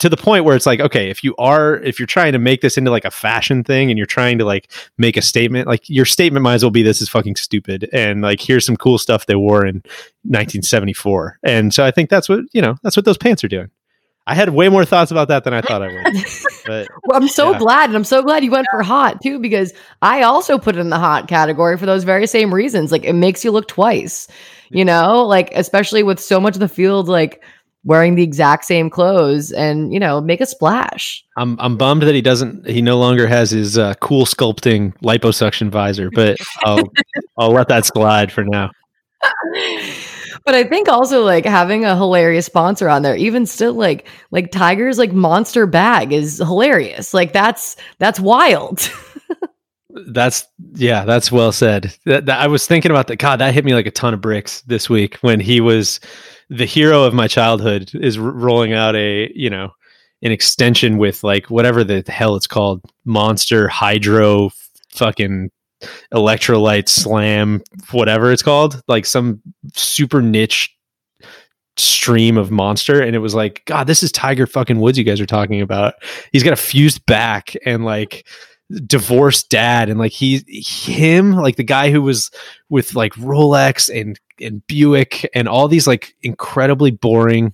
to the point where it's like okay if you are if you're trying to make this into like a fashion thing and you're trying to like make a statement like your statement might as well be this is fucking stupid and like here's some cool stuff they wore in 1974 and so i think that's what you know that's what those pants are doing i had way more thoughts about that than i thought i would but Well, I'm so Yeah. glad, and I'm so glad you went for hot too, because I also put it in the hot category for those very same reasons. Like it makes you look twice, you know, like especially with so much of the field like wearing the exact same clothes, and you know, make a splash. I'm I'm bummed that he doesn't. He no longer has his uh, cool sculpting liposuction visor, but I'll I'll let that slide for now. but I think also like having a hilarious sponsor on there, even still like like Tiger's like monster bag is hilarious. Like that's that's wild. That's yeah, that's well said. That, that- I was thinking about that. God, that hit me like a ton of bricks this week when he was the hero of my childhood. Is r- rolling out a you know an extension with like whatever the hell it's called, Monster Hydro, fucking electrolyte slam, whatever it's called, like some super niche stream of monster and it was like god this is tiger fucking woods you guys are talking about he's got a fused back and like divorced dad and like he him like the guy who was with like rolex and and buick and all these like incredibly boring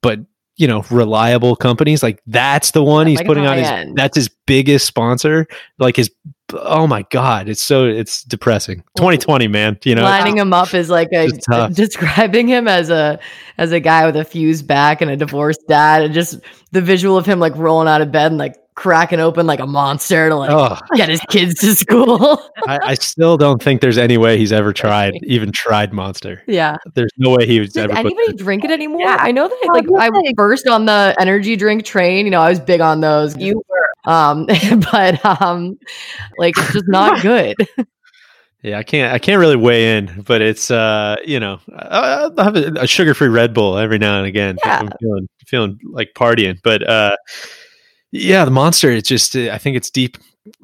but you know reliable companies like that's the one he's Like putting on his high-end. that's his biggest sponsor. Like his oh my god it's so it's depressing. 2020 man you know? Lining him up as like a describing him as a as a guy with a fused back and a divorced dad and just the visual of him like rolling out of bed and like cracking open like a monster to like oh get his kids to school I, I still don't think there's any way he's ever tried even tried monster Yeah. there's no way he was Did ever put anybody drink it anymore? Yeah. I know that Oh, like I yeah. was on the energy drink train. You know, I was big on those. You were. Um, but um, like it's just not good. Yeah, I can't. I can't really weigh in, but it's uh, you know, I, I have a, a sugar-free Red Bull every now and again. Yeah. I'm feeling feeling like partying, but uh, yeah, the monster. It's just. uh, I think it's deep.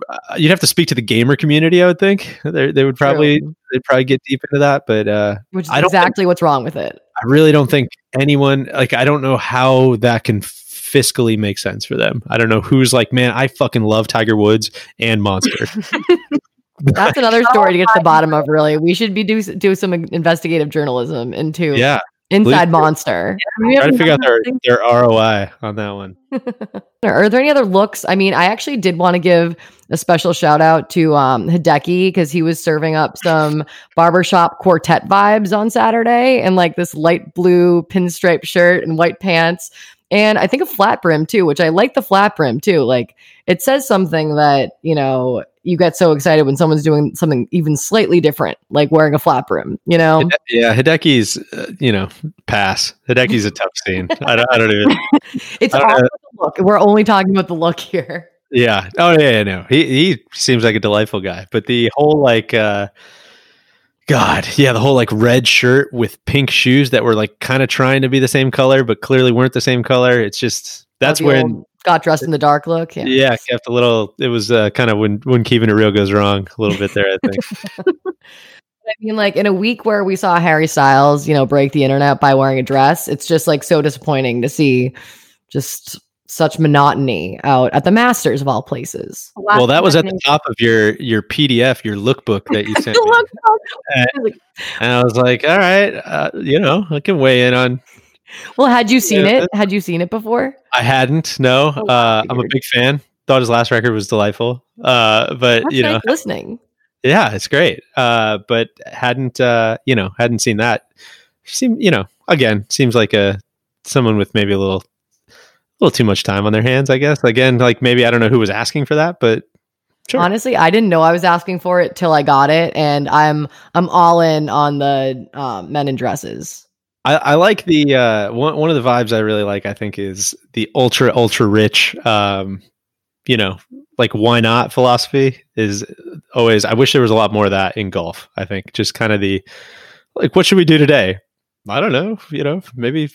Uh, you'd have to speak to the gamer community. I would think they they would probably True. they'd probably get deep into that, but uh, which is I don't think- exactly what's wrong with it. I really don't think anyone like. I don't know how that can fiscally make sense for them. I don't know who's like, man, I fucking love Tiger Woods and Monster. That's another story to get to the bottom of. Really, we should be do do some investigative journalism into yeah, Inside Monster. We Try to figure out their, their ROI on that one. Are there any other looks? I mean, I actually did want to give a special shout out to um, Hideki because he was serving up some barbershop quartet vibes on Saturday and like this light blue pinstripe shirt and white pants. And I think a flat brim too, which I like the flat brim too. Like it says something that, you know, you get so excited when someone's doing something even slightly different, like wearing a flat brim, you know? Yeah, Hideki's, uh, you know, pass. Hideki's a tough scene. I don't, I don't even. It's all about the look. We're only talking about the look here. Yeah. Oh yeah, yeah, no. He he seems like a delightful guy, but the whole like uh God, yeah, the whole like red shirt with pink shoes that were like kind of trying to be the same color, but clearly weren't the same color. It's just that's when got dressed in the dark look. Yeah. yeah, kept a little. It was uh, kind of when when keeping it real goes wrong a little bit there. I think. I mean, like in a week where we saw Harry Styles, you know, break the internet by wearing a dress, it's just like so disappointing to see just such monotony out at the Masters of all places. well, that was at the top of your your PDF, your lookbook that you sent. The me. look- And I was like, all right, uh, you know, I can weigh in on. Well, had you seen Yeah. it? Had you seen it before? I hadn't. No, Oh, uh, I'm a big fan. Thought his last record was delightful. Uh, but That's you know, nice listening. yeah, it's great. Uh, but hadn't uh, you know, hadn't seen that. Seem you know, again, seems like a someone with maybe a little, a little too much time on their hands. I guess. Again, like maybe I don't know who was asking for that, but sure. Honestly, I didn't know I was asking for it till I got it, and I'm I'm all in on the um, men in dresses. I, I like the uh, one one of the vibes I really like. I think is the ultra ultra rich. Um, you know, like why not philosophy is always. I wish there was a lot more of that in golf. I think just kind of the like, what should we do today? I don't know. You know, maybe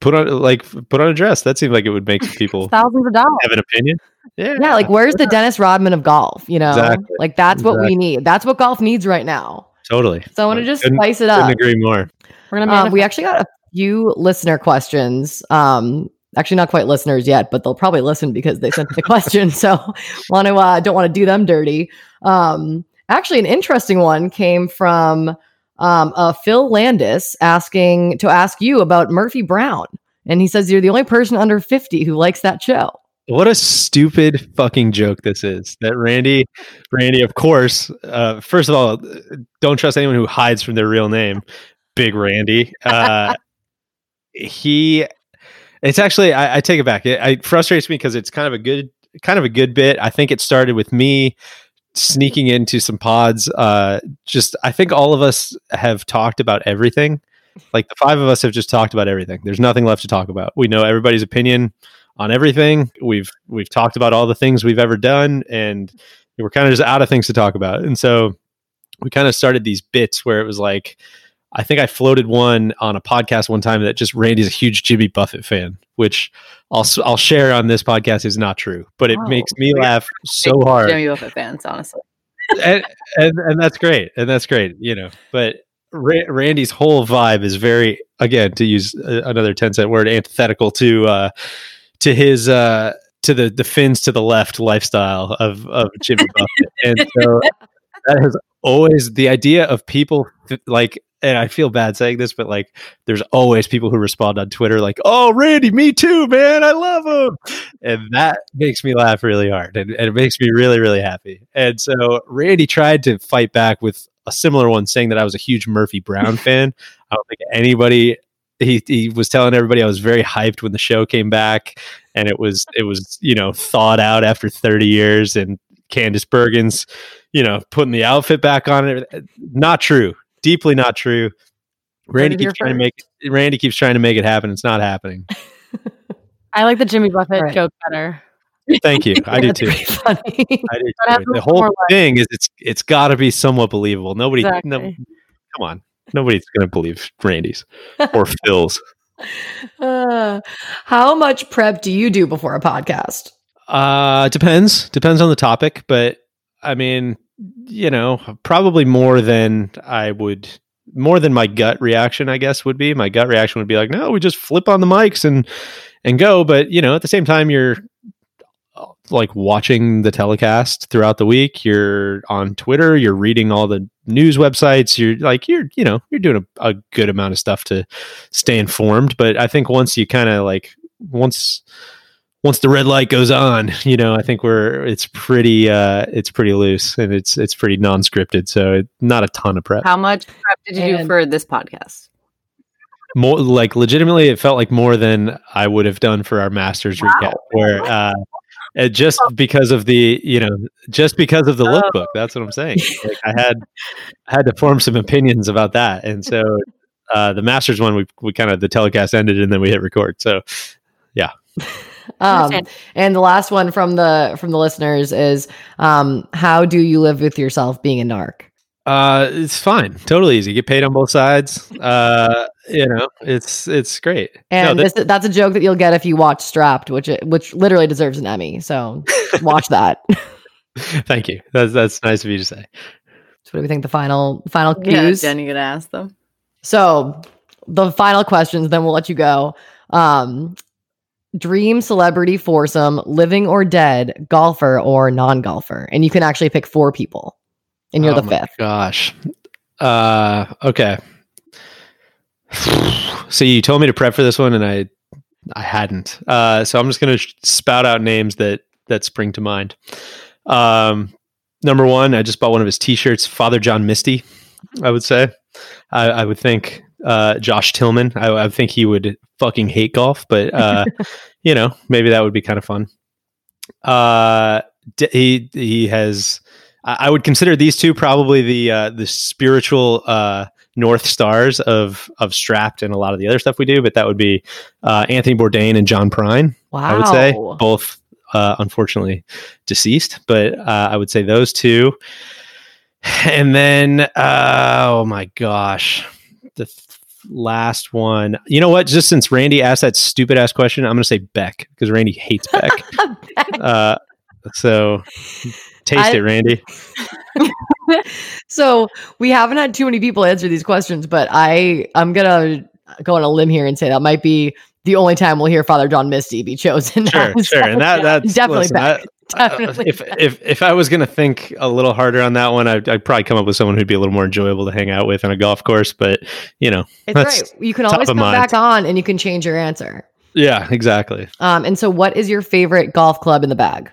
put on like put on a dress. That seemed like it would make people thousands of dollars. have an opinion. Yeah, Yeah, like where's the Dennis Rodman of golf? You know, Exactly. like that's what we need. That's what golf needs right now. totally. So I want to just Couldn't- spice it Couldn't up. agree more. We're gonna. Um, we actually got a few listener questions. Um, actually, not quite listeners yet, but they'll probably listen because they sent the question. So, want to uh, don't want to do them dirty. Um, actually, an interesting one came from um, uh, Phil Landis asking to ask you about Murphy Brown, and he says you're the only person under fifty who likes that show. What a stupid fucking joke this is. That Randy, Randy, of course, uh, first of all, don't trust anyone who hides from their real name. Big Randy. Uh, he, it's actually, I, I take it back. It, it frustrates me because it's kind of a good, kind of a good bit. I think it started with me sneaking into some pods. Uh, just, I think all of us have talked about everything. Like the five of us have just talked about everything. There's nothing left to talk about. We know everybody's opinion on everything. We've we've talked about all the things we've ever done, and we're kind of just out of things to talk about. And so we kind of started these bits where it was like, I think I floated one on a podcast one time that just Randy's a huge Jimmy Buffett fan, which I'll I'll share on this podcast is not true, but it Oh, makes me laugh so hard Jimmy Buffett fans, honestly. and, and and that's great, and that's great, you know. But Ra- Randy's whole vibe is very, again, to use a, another ten cent word, antithetical to uh, to his uh, to the the fins to the left lifestyle of of Jimmy Buffett, and so that has always the idea of people th- like. And I feel bad saying this, but like, there's always people who respond on Twitter like, "Oh, Randy, me too, man. I love him," and that makes me laugh really hard, and, and it makes me really, really happy. And so Randy tried to fight back with a similar one, saying that I was a huge Murphy Brown fan. I don't think anybody. He, he was telling everybody I was very hyped when the show came back, and it was it was you know thawed out after 30 years, and Candice Bergen's you know putting the outfit back on it. Not true. Deeply not true. Randy keeps trying to make Randy keeps trying to make it happen. It's not happening. I like the Jimmy Buffett Right. joke better. Thank you. I do too. funny. I do too. The whole more life. thing is it's it's got to be somewhat believable. Nobody, no, come on, nobody's going to believe Randy's or Phil's. Uh, how much prep do you do before a podcast? Uh, depends. Depends on the topic, but I mean, you know, probably more than I would, more than my gut reaction. I guess would be my gut reaction would be like, no, we just flip on the mics and and go. But you know, at the same time, you're uh, like watching the telecast throughout the week. You're on Twitter. You're reading all the news websites. You're like you're you know you're doing a, a good amount of stuff to stay informed. But I think once you kind of like once once the red light goes on, you know, I think we're it's pretty uh it's pretty loose and it's it's pretty non-scripted, so not a ton of prep. How much prep did you do for this podcast? More like legitimately, it felt like more than I would have done for our Masters recap, where uh, just because of the you know just because of the lookbook. That's what I'm saying. Like I had I had to form some opinions about that, and so uh, the Masters one we we kind of the telecast ended and then we hit record. So Um, and the last one from the from the listeners is um, how do you live with yourself being a narc? Uh, it's fine. Totally easy. Get paid on both sides. Uh, you know, it's it's great. And no, this, that's a joke that you'll get if you watch Strapped, which it, which literally deserves an Emmy. So watch that. thank you. That's that's nice of you to say. So what do we think? The final final Yeah, cues. Jen, you gonna ask them? So the final questions, then we'll let you go. Um, dream celebrity foursome, living or dead, golfer or non-golfer, and you can actually pick four people, and you're Oh the my fifth. Gosh. Uh, okay. So you told me to prep for this one, and I I hadn't. Uh, so I'm just gonna sh- spout out names that that spring to mind. Um, number one, I just bought one of his T-shirts, Father John Misty. I would say, I, I would think uh, Josh Tillman. I, I think he would fucking hate golf, but uh, you know, maybe that would be kind of fun. Uh, d- he he has. I I would consider these two probably the uh, the spiritual uh, north stars of of Strapped and a lot of the other stuff we do. But that would be uh, Anthony Bourdain and John Prine. Wow. I would say both uh, unfortunately deceased, but uh, I would say those two. And then, oh my gosh, the th- last one. You know what? Just since Randy asked that stupid ass question, I'm going to say Beck because Randy hates Beck. uh, so taste I- it, Randy. so we haven't had too many people answer these questions, but I I'm gonna go on a limb here and say that might be the only time we'll hear Father John Misty be chosen. Sure, sure, and that that's definitely listen, Beck. Definitely if if if I was going to think a little harder on that one, I'd, I'd probably come up with someone who'd be a little more enjoyable to hang out with on a golf course. But you know, It's that's right. You can always come mind. back on and you can change your answer. yeah, exactly. Um, and so, what is your favorite golf club in the bag?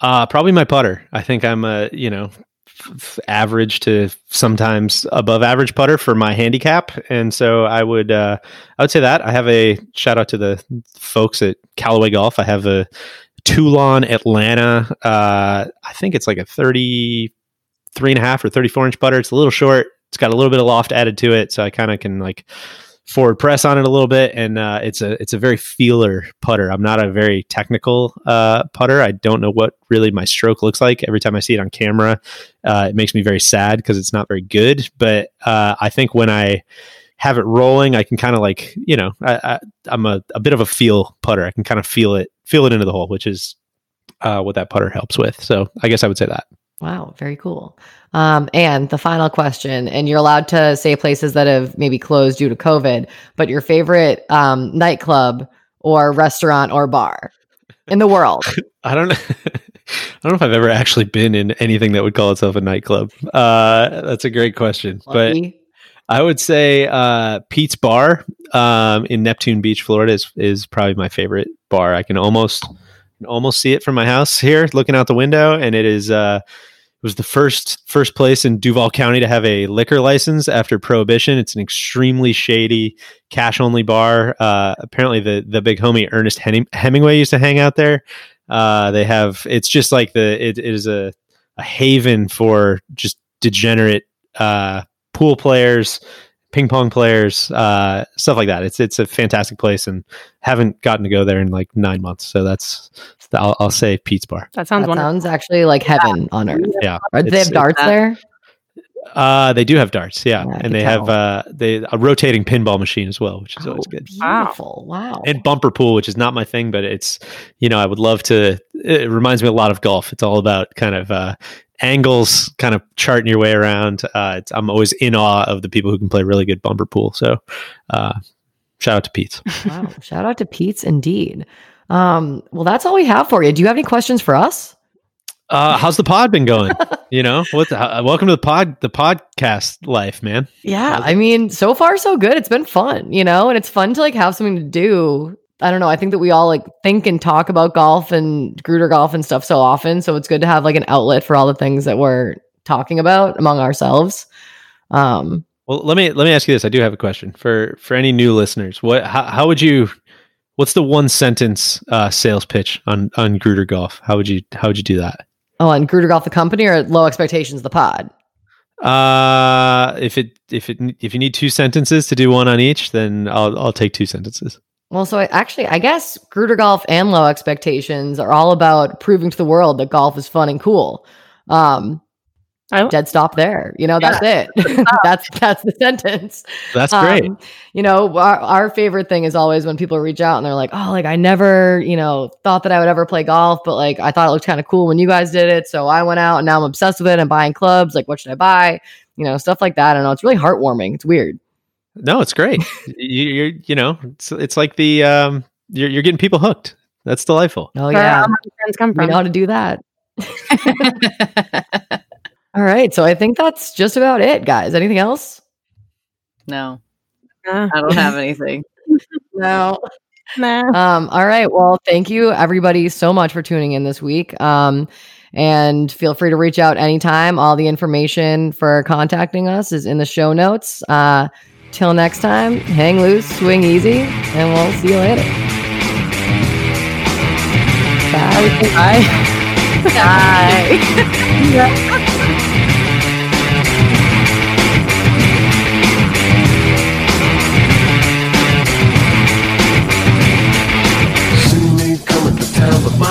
Uh, probably my putter. I think I'm a you know f- average to sometimes above average putter for my handicap, and so I would uh, I would say that I have a shout out to the folks at Callaway Golf. I have a Toulon Atlanta. Uh, I think it's like a 33 and a half or 34 inch putter. It's a little short. It's got a little bit of loft added to it, so I kind of can like forward press on it a little bit and uh, it's a it's a very feeler putter i'm not a very technical uh, putter i don't know what really my stroke looks like every time i see it on camera uh, it makes me very sad because it's not very good but uh, i think when i have it rolling i can kind of like you know I, i'm a, a bit of a feel putter i can kind of feel it feel it into the hole which is uh, what that putter helps with so i guess i would say that Wow, very cool. Um, and the final question, and you're allowed to say places that have maybe closed due to COVID, but your favorite um, nightclub or restaurant or bar in the world. I don't know. I don't know if I've ever actually been in anything that would call itself a nightclub. Uh, that's a great question, but Lucky. I would say uh, Pete's Bar um, in Neptune Beach, Florida, is is probably my favorite bar. I can almost almost see it from my house here, looking out the window, and it is. Uh, it was the first first place in Duval County to have a liquor license after Prohibition. It's an extremely shady cash only bar. Uh, apparently, the the big homie Ernest Henning- Hemingway used to hang out there. Uh, they have it's just like the it, it is a a haven for just degenerate uh, pool players, ping pong players, uh, stuff like that. It's it's a fantastic place, and haven't gotten to go there in like nine months. So that's I'll, I'll say Pete's Bar. That sounds That wonderful. sounds actually like heaven on earth. Yeah, Are, they have darts that- there? Uh, they do have darts, yeah, Yeah, and they have uh, they a rotating pinball machine as well, which is always Oh, good. Beautiful. Wow. And bumper pool, which is not my thing, but it's you know I would love to. It reminds me a lot of golf. It's all about kind of uh, angles, kind of charting your way around. Uh, it's, I'm always in awe of the people who can play really good bumper pool. So, uh, shout out to Pete. wow. Shout out to Pete's indeed. Um, well, that's all we have for you. Do you have any questions for us? Uh, how's the pod been going? you know, what? Uh, welcome to the pod, the podcast life, man. Yeah, I mean, so far so good. It's been fun, you know, and it's fun to like have something to do. I don't know. I think that we all like think and talk about golf and Gruder golf and stuff so often. So it's good to have like an outlet for all the things that we're talking about among ourselves. Um, well, let me let me ask you this. I do have a question for for any new listeners. What how, how would you what's the one sentence uh, sales pitch on on Gruder Golf? How would you how would you do that? Oh, on Gruder Golf the company or Low Expectations the pod? Uh if it if it if you need two sentences to do one on each, then I'll I'll take two sentences. Well, so I, actually, I guess Gruder Golf and Low Expectations are all about proving to the world that golf is fun and cool. Um, dead stop there. You know, that's yeah. it. that's that's the sentence. That's great. Um, you know, our, our favorite thing is always when people reach out and they're like, "Oh, like I never, you know, thought that I would ever play golf, but like I thought it looked kind of cool when you guys did it, so I went out and now I'm obsessed with it and buying clubs. Like, what should I buy? You know, stuff like that. I don't know. It's really heartwarming. It's weird. No, it's great. you, you're, you know, it's it's like the um, you're you're getting people hooked. That's delightful. Oh yeah, friends come from. We know how to do that. All right. So I think that's just about it, guys. Anything else? No. Uh, I don't have anything. no. No. Um, all right. Well, thank you everybody so much for tuning in this week. Um, and feel free to reach out anytime. All the information for contacting us is in the show notes. Uh, till next time, hang loose, swing easy, and we'll see you later. Bye. Bye. Bye.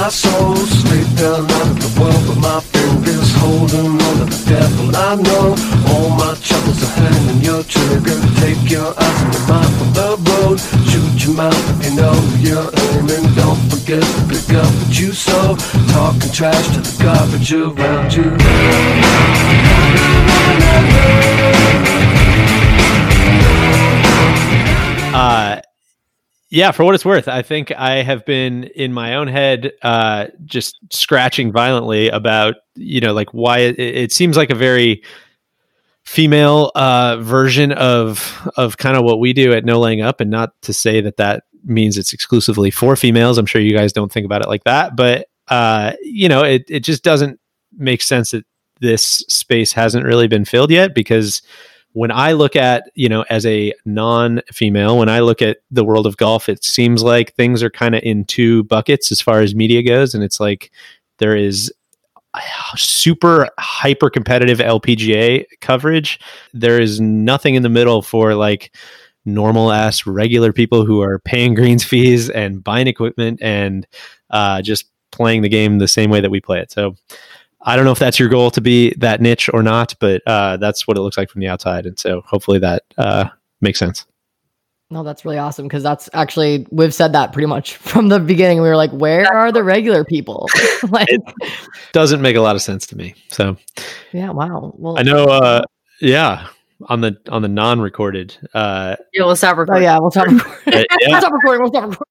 my soul straight down out of the world with my fingers holding on to the devil I know. All my troubles are hanging your trigger. Take your eyes and your mind from the road. Shoot your mouth you know you're aiming. Don't forget to pick up what you sow. Talking trash to the garbage around you. Uh yeah, for what it's worth, I think I have been in my own head uh, just scratching violently about you know like why it, it seems like a very female uh, version of of kind of what we do at No Laying Up, and not to say that that means it's exclusively for females. I'm sure you guys don't think about it like that, but uh, you know, it it just doesn't make sense that this space hasn't really been filled yet because when I look at, you know, as a non female, when I look at the world of golf, it seems like things are kind of in two buckets as far as media goes. And it's like there is super hyper competitive LPGA coverage. There is nothing in the middle for like normal ass regular people who are paying greens fees and buying equipment and uh, just playing the game the same way that we play it. So I don't know if that's your goal to be that niche or not, but uh, that's what it looks like from the outside. And so hopefully that uh, makes sense. No, that's really awesome because that's actually we've said that pretty much from the beginning. We were like, where are the regular people? like, it doesn't make a lot of sense to me. So, yeah, wow. Well, I know. Uh, yeah, on the on the non-recorded. Uh, yeah, we'll stop recording. Oh, yeah, we'll stop recording. yeah. we'll stop recording. We'll stop recording.